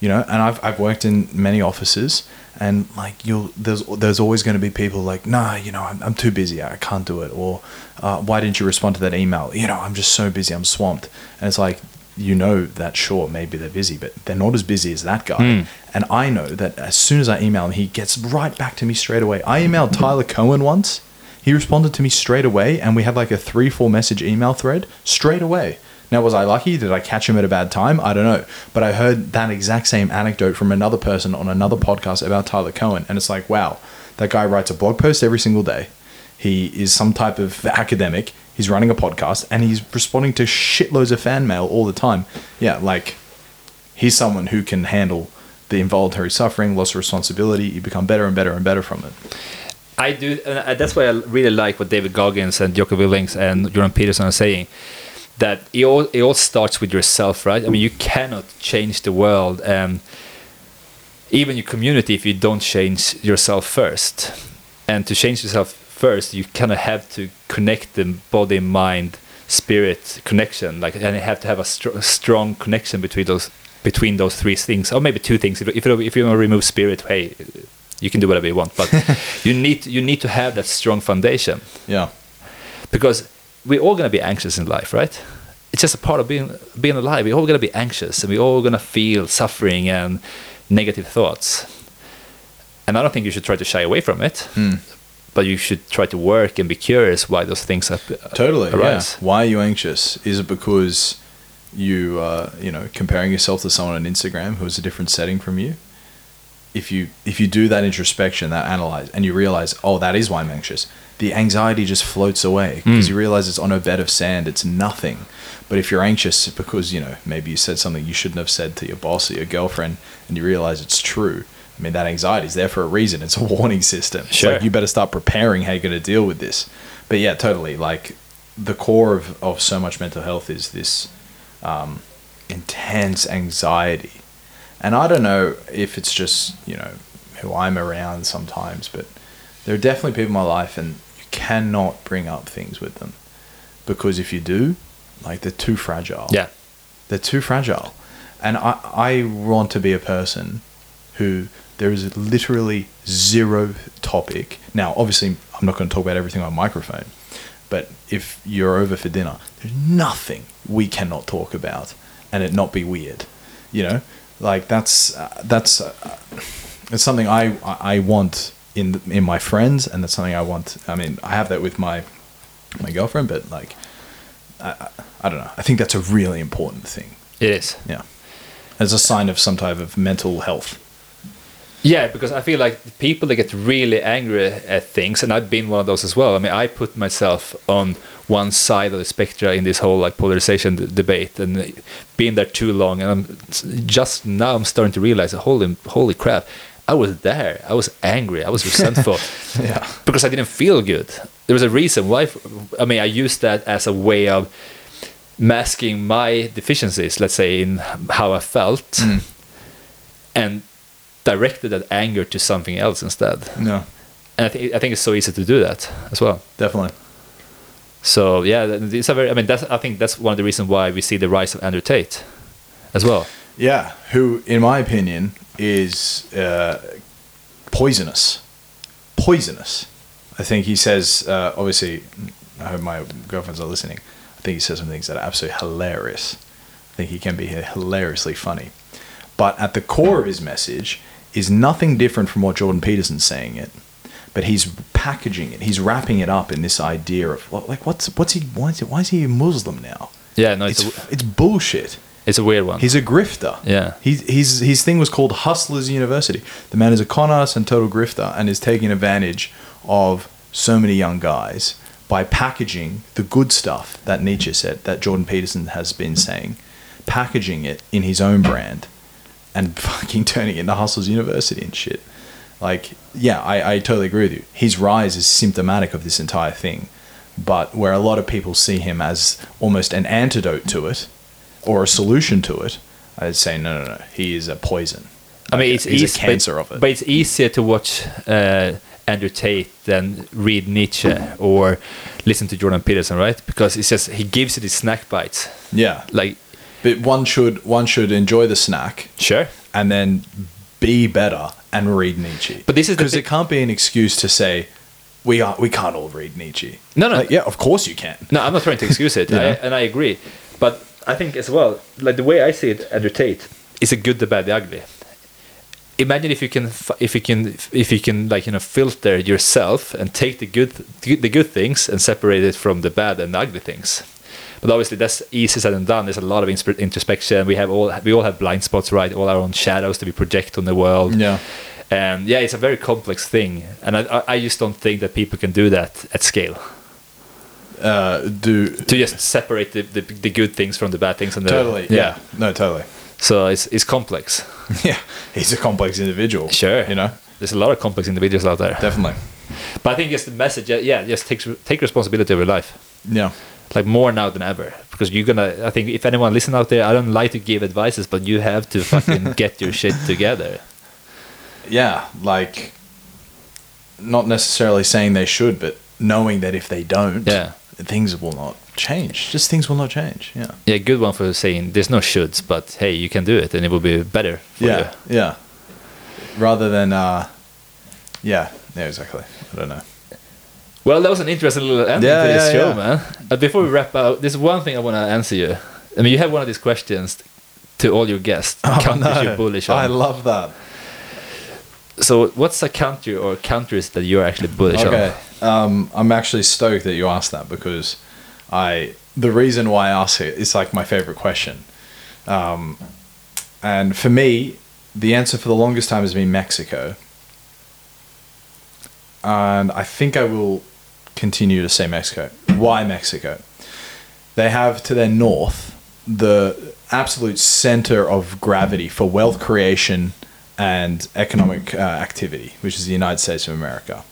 you know and i've, I've worked in many offices and like you'll there's there's always going to be people like nah you know i'm, I'm too busy i can't do it or uh, why didn't you respond to that email you know i'm just so busy i'm swamped and it's like you know that sure maybe they're busy but they're not as busy as that guy Hmm. and i know that as soon as i email him he gets right back to me straight away i emailed tyler cowen once he responded to me straight away and we had like a three four message email thread straight away now, was I lucky? Did I catch him at a bad time? I don't know. But I heard that exact same anecdote from another person on another podcast about Tyler Cowen. And it's like, wow, that guy writes a blog post every single day. He is some type of academic. He's running a podcast and he's responding to shitloads of fan mail all the time. Yeah, like he's someone who can handle the involuntary suffering, loss of responsibility. You become better and better and better from it. I do, and uh, that's why I really like what David Goggins and Jocko Willink and Jordan Peterson are saying. That it all it all starts with yourself, right? I mean, you cannot change the world and even your community if you don't change yourself first. and to change yourself first, you kind of have to connect the body, mind, spirit connection. Like, and you have to have a, str- strong connection between those between those three things, or maybe two things. If if you, if you want to remove spirit, hey, you can do whatever you want, but [LAUGHS] you need you need to have that strong foundation Yeah. because we're all gonna be anxious in life, right? It's just a part of being being alive. We're all gonna be anxious, and we're all gonna feel suffering and negative thoughts. And I don't think you should try to shy away from it, hmm. But you should try to work and be curious why those things are Totally. Yeah. arise. Why are you anxious? Is it because you, uh, you know, comparing yourself to someone on Instagram who has a different setting from you? If you if you do that introspection, that analyze, and you realize, oh, that is why I'm anxious. The anxiety just floats away because Mm. you realize it's on a bed of sand. It's nothing. But if you're anxious because you know maybe you said something you shouldn't have said to your boss or your girlfriend, and you realize it's true, I mean that anxiety is there for a reason. It's a [LAUGHS] warning system. Sure. like you better start preparing how you're going to deal with this. But yeah, totally. Like the core of, of so much mental health is this um, intense anxiety. And I don't know if it's just, you know, who I'm around sometimes, but there are definitely people in my life and you cannot bring up things with them. Because if you do, like they're too fragile. Yeah, They're too fragile. And I, I want to be a person who there is literally zero topic. Now, obviously, I'm not going to talk about everything on microphone, but if you're over for dinner, there's nothing we cannot talk about and it not be weird. You know, like that's uh, that's uh, it's something I I want in in my friends, and that's something I want. I mean, I have that with my my girlfriend, but like I, I, I don't know. I think that's a really important thing. it is. Yeah, as a sign of some type of mental health. Yeah, because I feel like people that get really angry at things, and I've been one of those as well. I mean, I put myself on one side of the spectrum in this whole like polarization d- debate, and being there too long, and I'm just now I'm starting to realize, holy, holy crap, I was there. I was angry. I was resentful. [LAUGHS] Yeah. because I didn't feel good. There was a reason why. I mean, I used that as a way of masking my deficiencies. Let's say in how I felt, Mm. and directed that anger to something else instead. No, And I think I think it's so easy to do that as well. definitely. So yeah, it's a very. I mean, that's I think that's one of the reasons why we see the rise of Andrew Tate, as well. Yeah, who, in my opinion, is uh, poisonous. Poisonous. I think he says, uh, obviously, I hope my girlfriends are listening. I think he says some things that are absolutely hilarious. I think he can be hilariously funny. But at the core of his message is nothing different from what Jordan Peterson's saying it. But he's packaging it. He's wrapping it up in this idea of like what's what's he why is, he, why is he a Muslim now? Yeah, no, it's It's a, it's bullshit. it's a weird one. He's a grifter. Yeah. He's, he's, his thing was called Hustlers University. The man is a con artist and total grifter and is taking advantage of so many young guys by packaging the good stuff that Nietzsche said, that Jordan Peterson has been saying, packaging it in his own brand and [LAUGHS] fucking turning it into Hustlers University and shit. Like, yeah, I, I totally agree with you. His rise is symptomatic of this entire thing. But where a lot of people see him as almost an antidote to it or a solution to it, I'd say no, no, no. He is a poison. I mean, it's he's easy, a cancer but, of it. But it's easier to watch uh, Andrew Tate than read Nietzsche or listen to Jordan Peterson, right? Because it's just he gives you these snack bites. yeah, Like, but one should one should enjoy the snack sure, and then be better and read Nietzsche. But this is because it can't be an excuse to say we are we can't all read Nietzsche. No, no. Like, yeah, of course you can. No, I'm not trying to excuse it. [LAUGHS] I, and I agree. But I think as well, like the way I see it, Andrew Tate is a good, the bad, the ugly. Imagine if you can, if you can, if you can, like you know, filter yourself and take the good, the good things and separate it from the bad and the ugly things. But obviously, that's easy said and done. There's a lot of introspection. We have all, we all have blind spots, right? All our own shadows that we project on the world. Yeah. And yeah, it's a very complex thing, and I, I- just don't think that people can do that at scale. Uh, do to just separate the, the, the good things from the bad things and the, totally. Yeah. No, totally. so it's, it's complex [LAUGHS] Yeah, he's a complex individual. Sure. You know, there's a lot of complex individuals out there definitely. but i think just the message yeah, yeah just take take responsibility of your life Yeah. Like more now than ever because you're gonna i think if anyone listen out there i don't like to give advices but you have to fucking [LAUGHS] get your shit together yeah, like not necessarily saying they should, but knowing that if they don't, Yeah. things will not change. Just things will not change. Yeah. Yeah, good one for saying there's no shoulds, but hey, you can do it and it will be better for yeah. you. Yeah. Rather than, uh, yeah, yeah, exactly. I don't know. Well, that was an interesting little ending Yeah, to this yeah, show, yeah. man. Uh, before we wrap up, there's one thing I want to answer you. I mean, you have one of these questions to all your guests. countries you're bullish on. Oh, I love that. so, what's a country or countries that you're actually bullish Okay. on? Um, I'm actually stoked that you asked that because I the reason why I ask it is like my favorite question. Um, and for me, the answer for the longest time has been Mexico. And I think I will continue to say Mexico. Why Mexico? They have to their north the absolute center of gravity for wealth creation and economic uh, activity, which is the United States of America.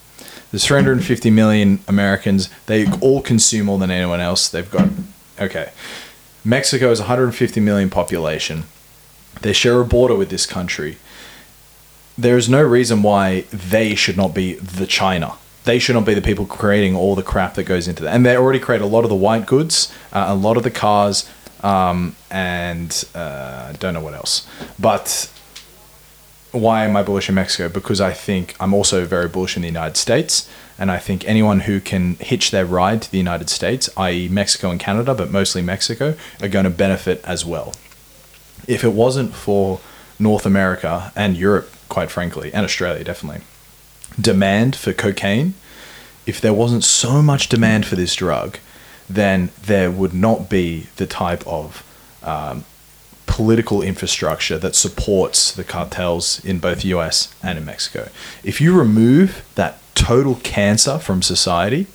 There's 350 million Americans. They all consume more than anyone else. They've got, okay. Mexico is 150 million population. They share a border with this country. There is no reason why they should not be the China. They should not be the people creating all the crap that goes into that. And they already create a lot of the white goods, uh, a lot of the cars, um, and uh, I don't know what else. But why am I bullish in Mexico? Because I think I'm also very bullish in the United States. And I think anyone who can hitch their ride to the United States, i.e., Mexico and Canada, but mostly Mexico, are going to benefit as well. If it wasn't for North America and Europe, quite frankly, and Australia definitely, demand for cocaine, if there wasn't so much demand for this drug, then there would not be the type of um, political infrastructure that supports the cartels in both the US and in Mexico. If you remove that total cancer from society,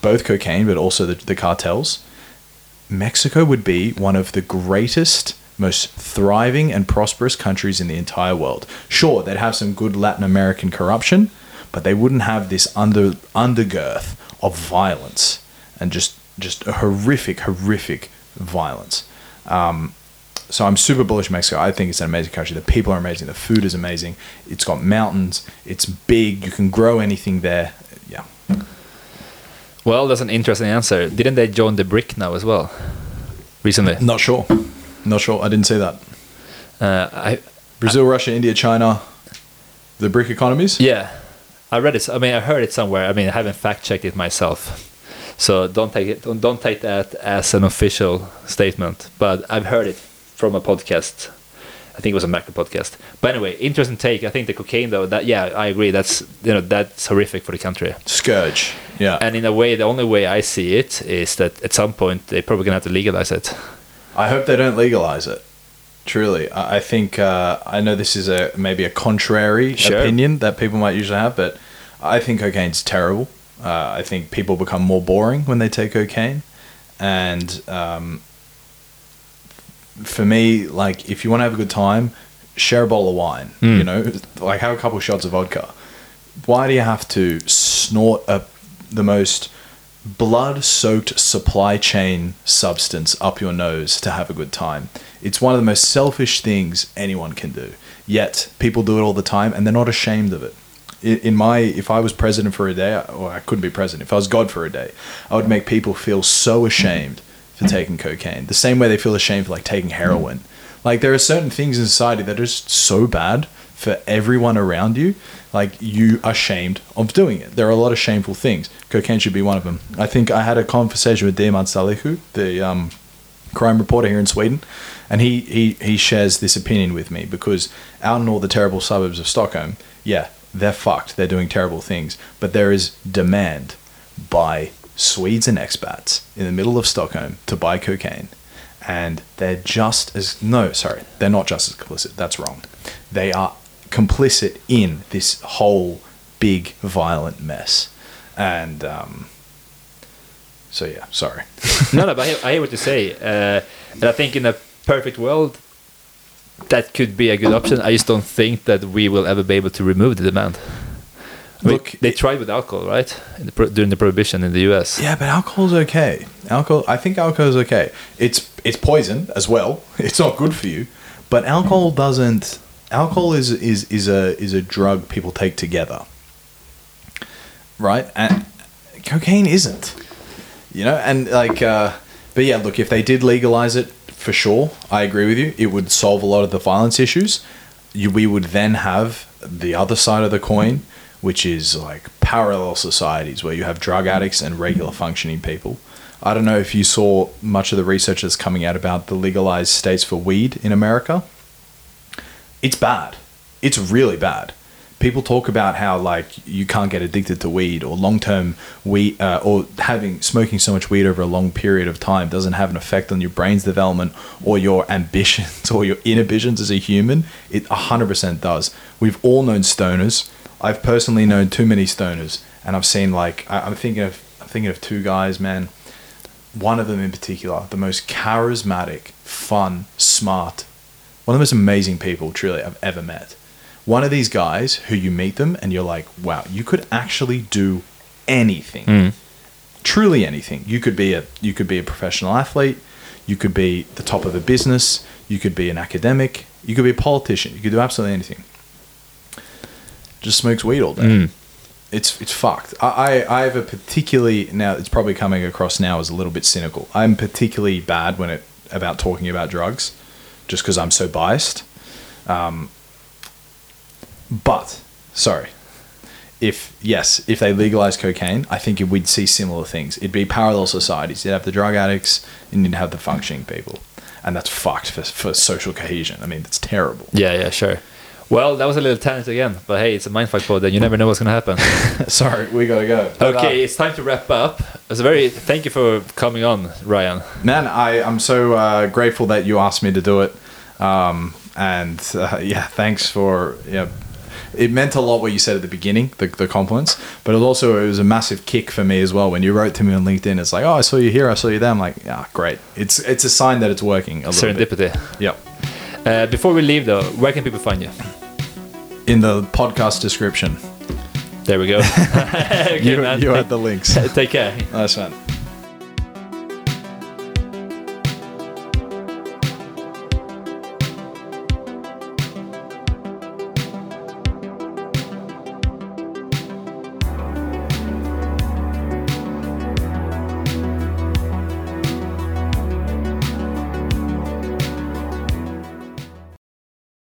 both cocaine but also the, the cartels, Mexico would be one of the greatest, most thriving and prosperous countries in the entire world. Sure, they'd have some good Latin American corruption, but they wouldn't have this under undergirth of violence and just just a horrific, horrific violence. Um, so I'm super bullish Mexico. I think it's an amazing country. The people are amazing. The food is amazing. It's got mountains. It's big. You can grow anything there. Yeah. Well, that's an interesting answer. Didn't they join the BRIC now as well? Recently? Not sure. Not sure. I didn't see that. Uh, I Brazil, Russia, India, China, the BRIC economies. yeah, I read it. I mean, I heard it somewhere. I mean, I haven't fact checked it myself, so don't take it. Don't, don't take that as an official statement. But I've heard it from a podcast. I think it was a macro podcast. But anyway, interesting take. I think the cocaine, though, that yeah, I agree. That's you know that's horrific for the country. Scourge. Yeah. And in a way, the only way I see it is that at some point they're probably gonna have to legalize it. I hope they don't legalize it. Truly, I think uh, I know this is a maybe a contrary Sure. opinion that people might usually have, but I think cocaine's terrible. Uh, I think people become more boring when they take cocaine, and um, for me, like if you want to have a good time, share a bottle of wine. Mm. You know, like have a couple shots of vodka. Why do you have to snort a the most blood-soaked supply chain substance up your nose to have a good time? It's one of the most selfish things anyone can do. Yet people do it all the time, and they're not ashamed of it. In my, if I was president for a day, or I couldn't be president, if I was God for a day, I would make people feel so ashamed for taking cocaine. The same way they feel ashamed for like taking heroin. Like there are certain things in society that are just so bad for everyone around you. Like you are ashamed of doing it. There are a lot of shameful things. Cocaine should be one of them. I think I had a conversation with Diamant Salihu, the um, crime reporter here in Sweden, and he, he he shares this opinion with me because out in all the terrible suburbs of Stockholm, yeah, they're fucked. They're doing terrible things, but there is demand by Swedes and expats in the middle of Stockholm to buy cocaine, and they're just as no, sorry, they're not just as complicit. That's wrong. They are complicit in this whole big violent mess, and um, so yeah, sorry. [LAUGHS] no, no, but I hear, I hear what you say, uh, and I think in a perfect world, that could be a good option. I just don't think that we will ever be able to remove the demand. I mean, Look, they tried with alcohol, right? In the pro- during the prohibition in the U.S. Yeah, but alcohol's okay. Alcohol, I think alcohol's okay. It's it's poison as well. [LAUGHS] It's not good for you, but alcohol doesn't. Alcohol is is is a is a drug people take together. right? And cocaine isn't. You know, and like, uh, but yeah, look, if they did legalize it, for sure, I agree with you. It would solve a lot of the violence issues. You, we would then have the other side of the coin, which is like parallel societies where you have drug addicts and regular functioning people. I don't know if you saw much of the research that's coming out about the legalized states for weed in America. It's bad. It's really bad. People talk about how like you can't get addicted to weed or long term weed uh, or having smoking so much weed over a long period of time doesn't have an effect on your brain's development or your ambitions [LAUGHS] or your inhibitions as a human. It 100% does. We've all known stoners. I've personally known too many stoners, and I've seen like I, I'm thinking of I'm thinking of two guys, man one of them in particular, the most charismatic, fun, smart, one of the most amazing people truly I've ever met. One of these guys who you meet them and you're like, wow, you could actually do anything. Truly anything. You could be a you could be a professional athlete, you could be the top of a business, you could be an academic, you could be a politician, you could do absolutely anything. Just smokes weed all day Mm. it's it's fucked. I, I I have a particularly now it's probably coming across now as a little bit cynical. I'm particularly bad when it about talking about drugs, just because I'm so biased. Um, but sorry, if yes, if they legalize cocaine, I think we'd see similar things. It'd be parallel societies. You'd have the drug addicts, and you'd have the functioning people, and that's fucked for for social cohesion. I mean, that's terrible. Yeah, yeah, sure. Well, that was a little tangent again, but hey, it's a mindfuck pod, and you never know what's gonna happen. [LAUGHS] sorry, we gotta go. But, uh, okay, it's time to wrap up. It's a very thank you for coming on, Ryan. Man, I, I'm so uh, grateful that you asked me to do it. Um, and uh, [LAUGHS] yeah, thanks for, yeah, it meant a lot what you said at the beginning, the, the compliments, but it also, it was a massive kick for me as well. When you wrote to me on LinkedIn, it's like, oh, I saw you here, I saw you there. I'm like, yeah, great. It's, it's a sign that it's working a little bit. Serendipity. Yep. Uh, before we leave, though, where can people find you? In the podcast description, There we go. [LAUGHS] [LAUGHS] okay, you, man. you had the links. [LAUGHS] Take care. Nice man.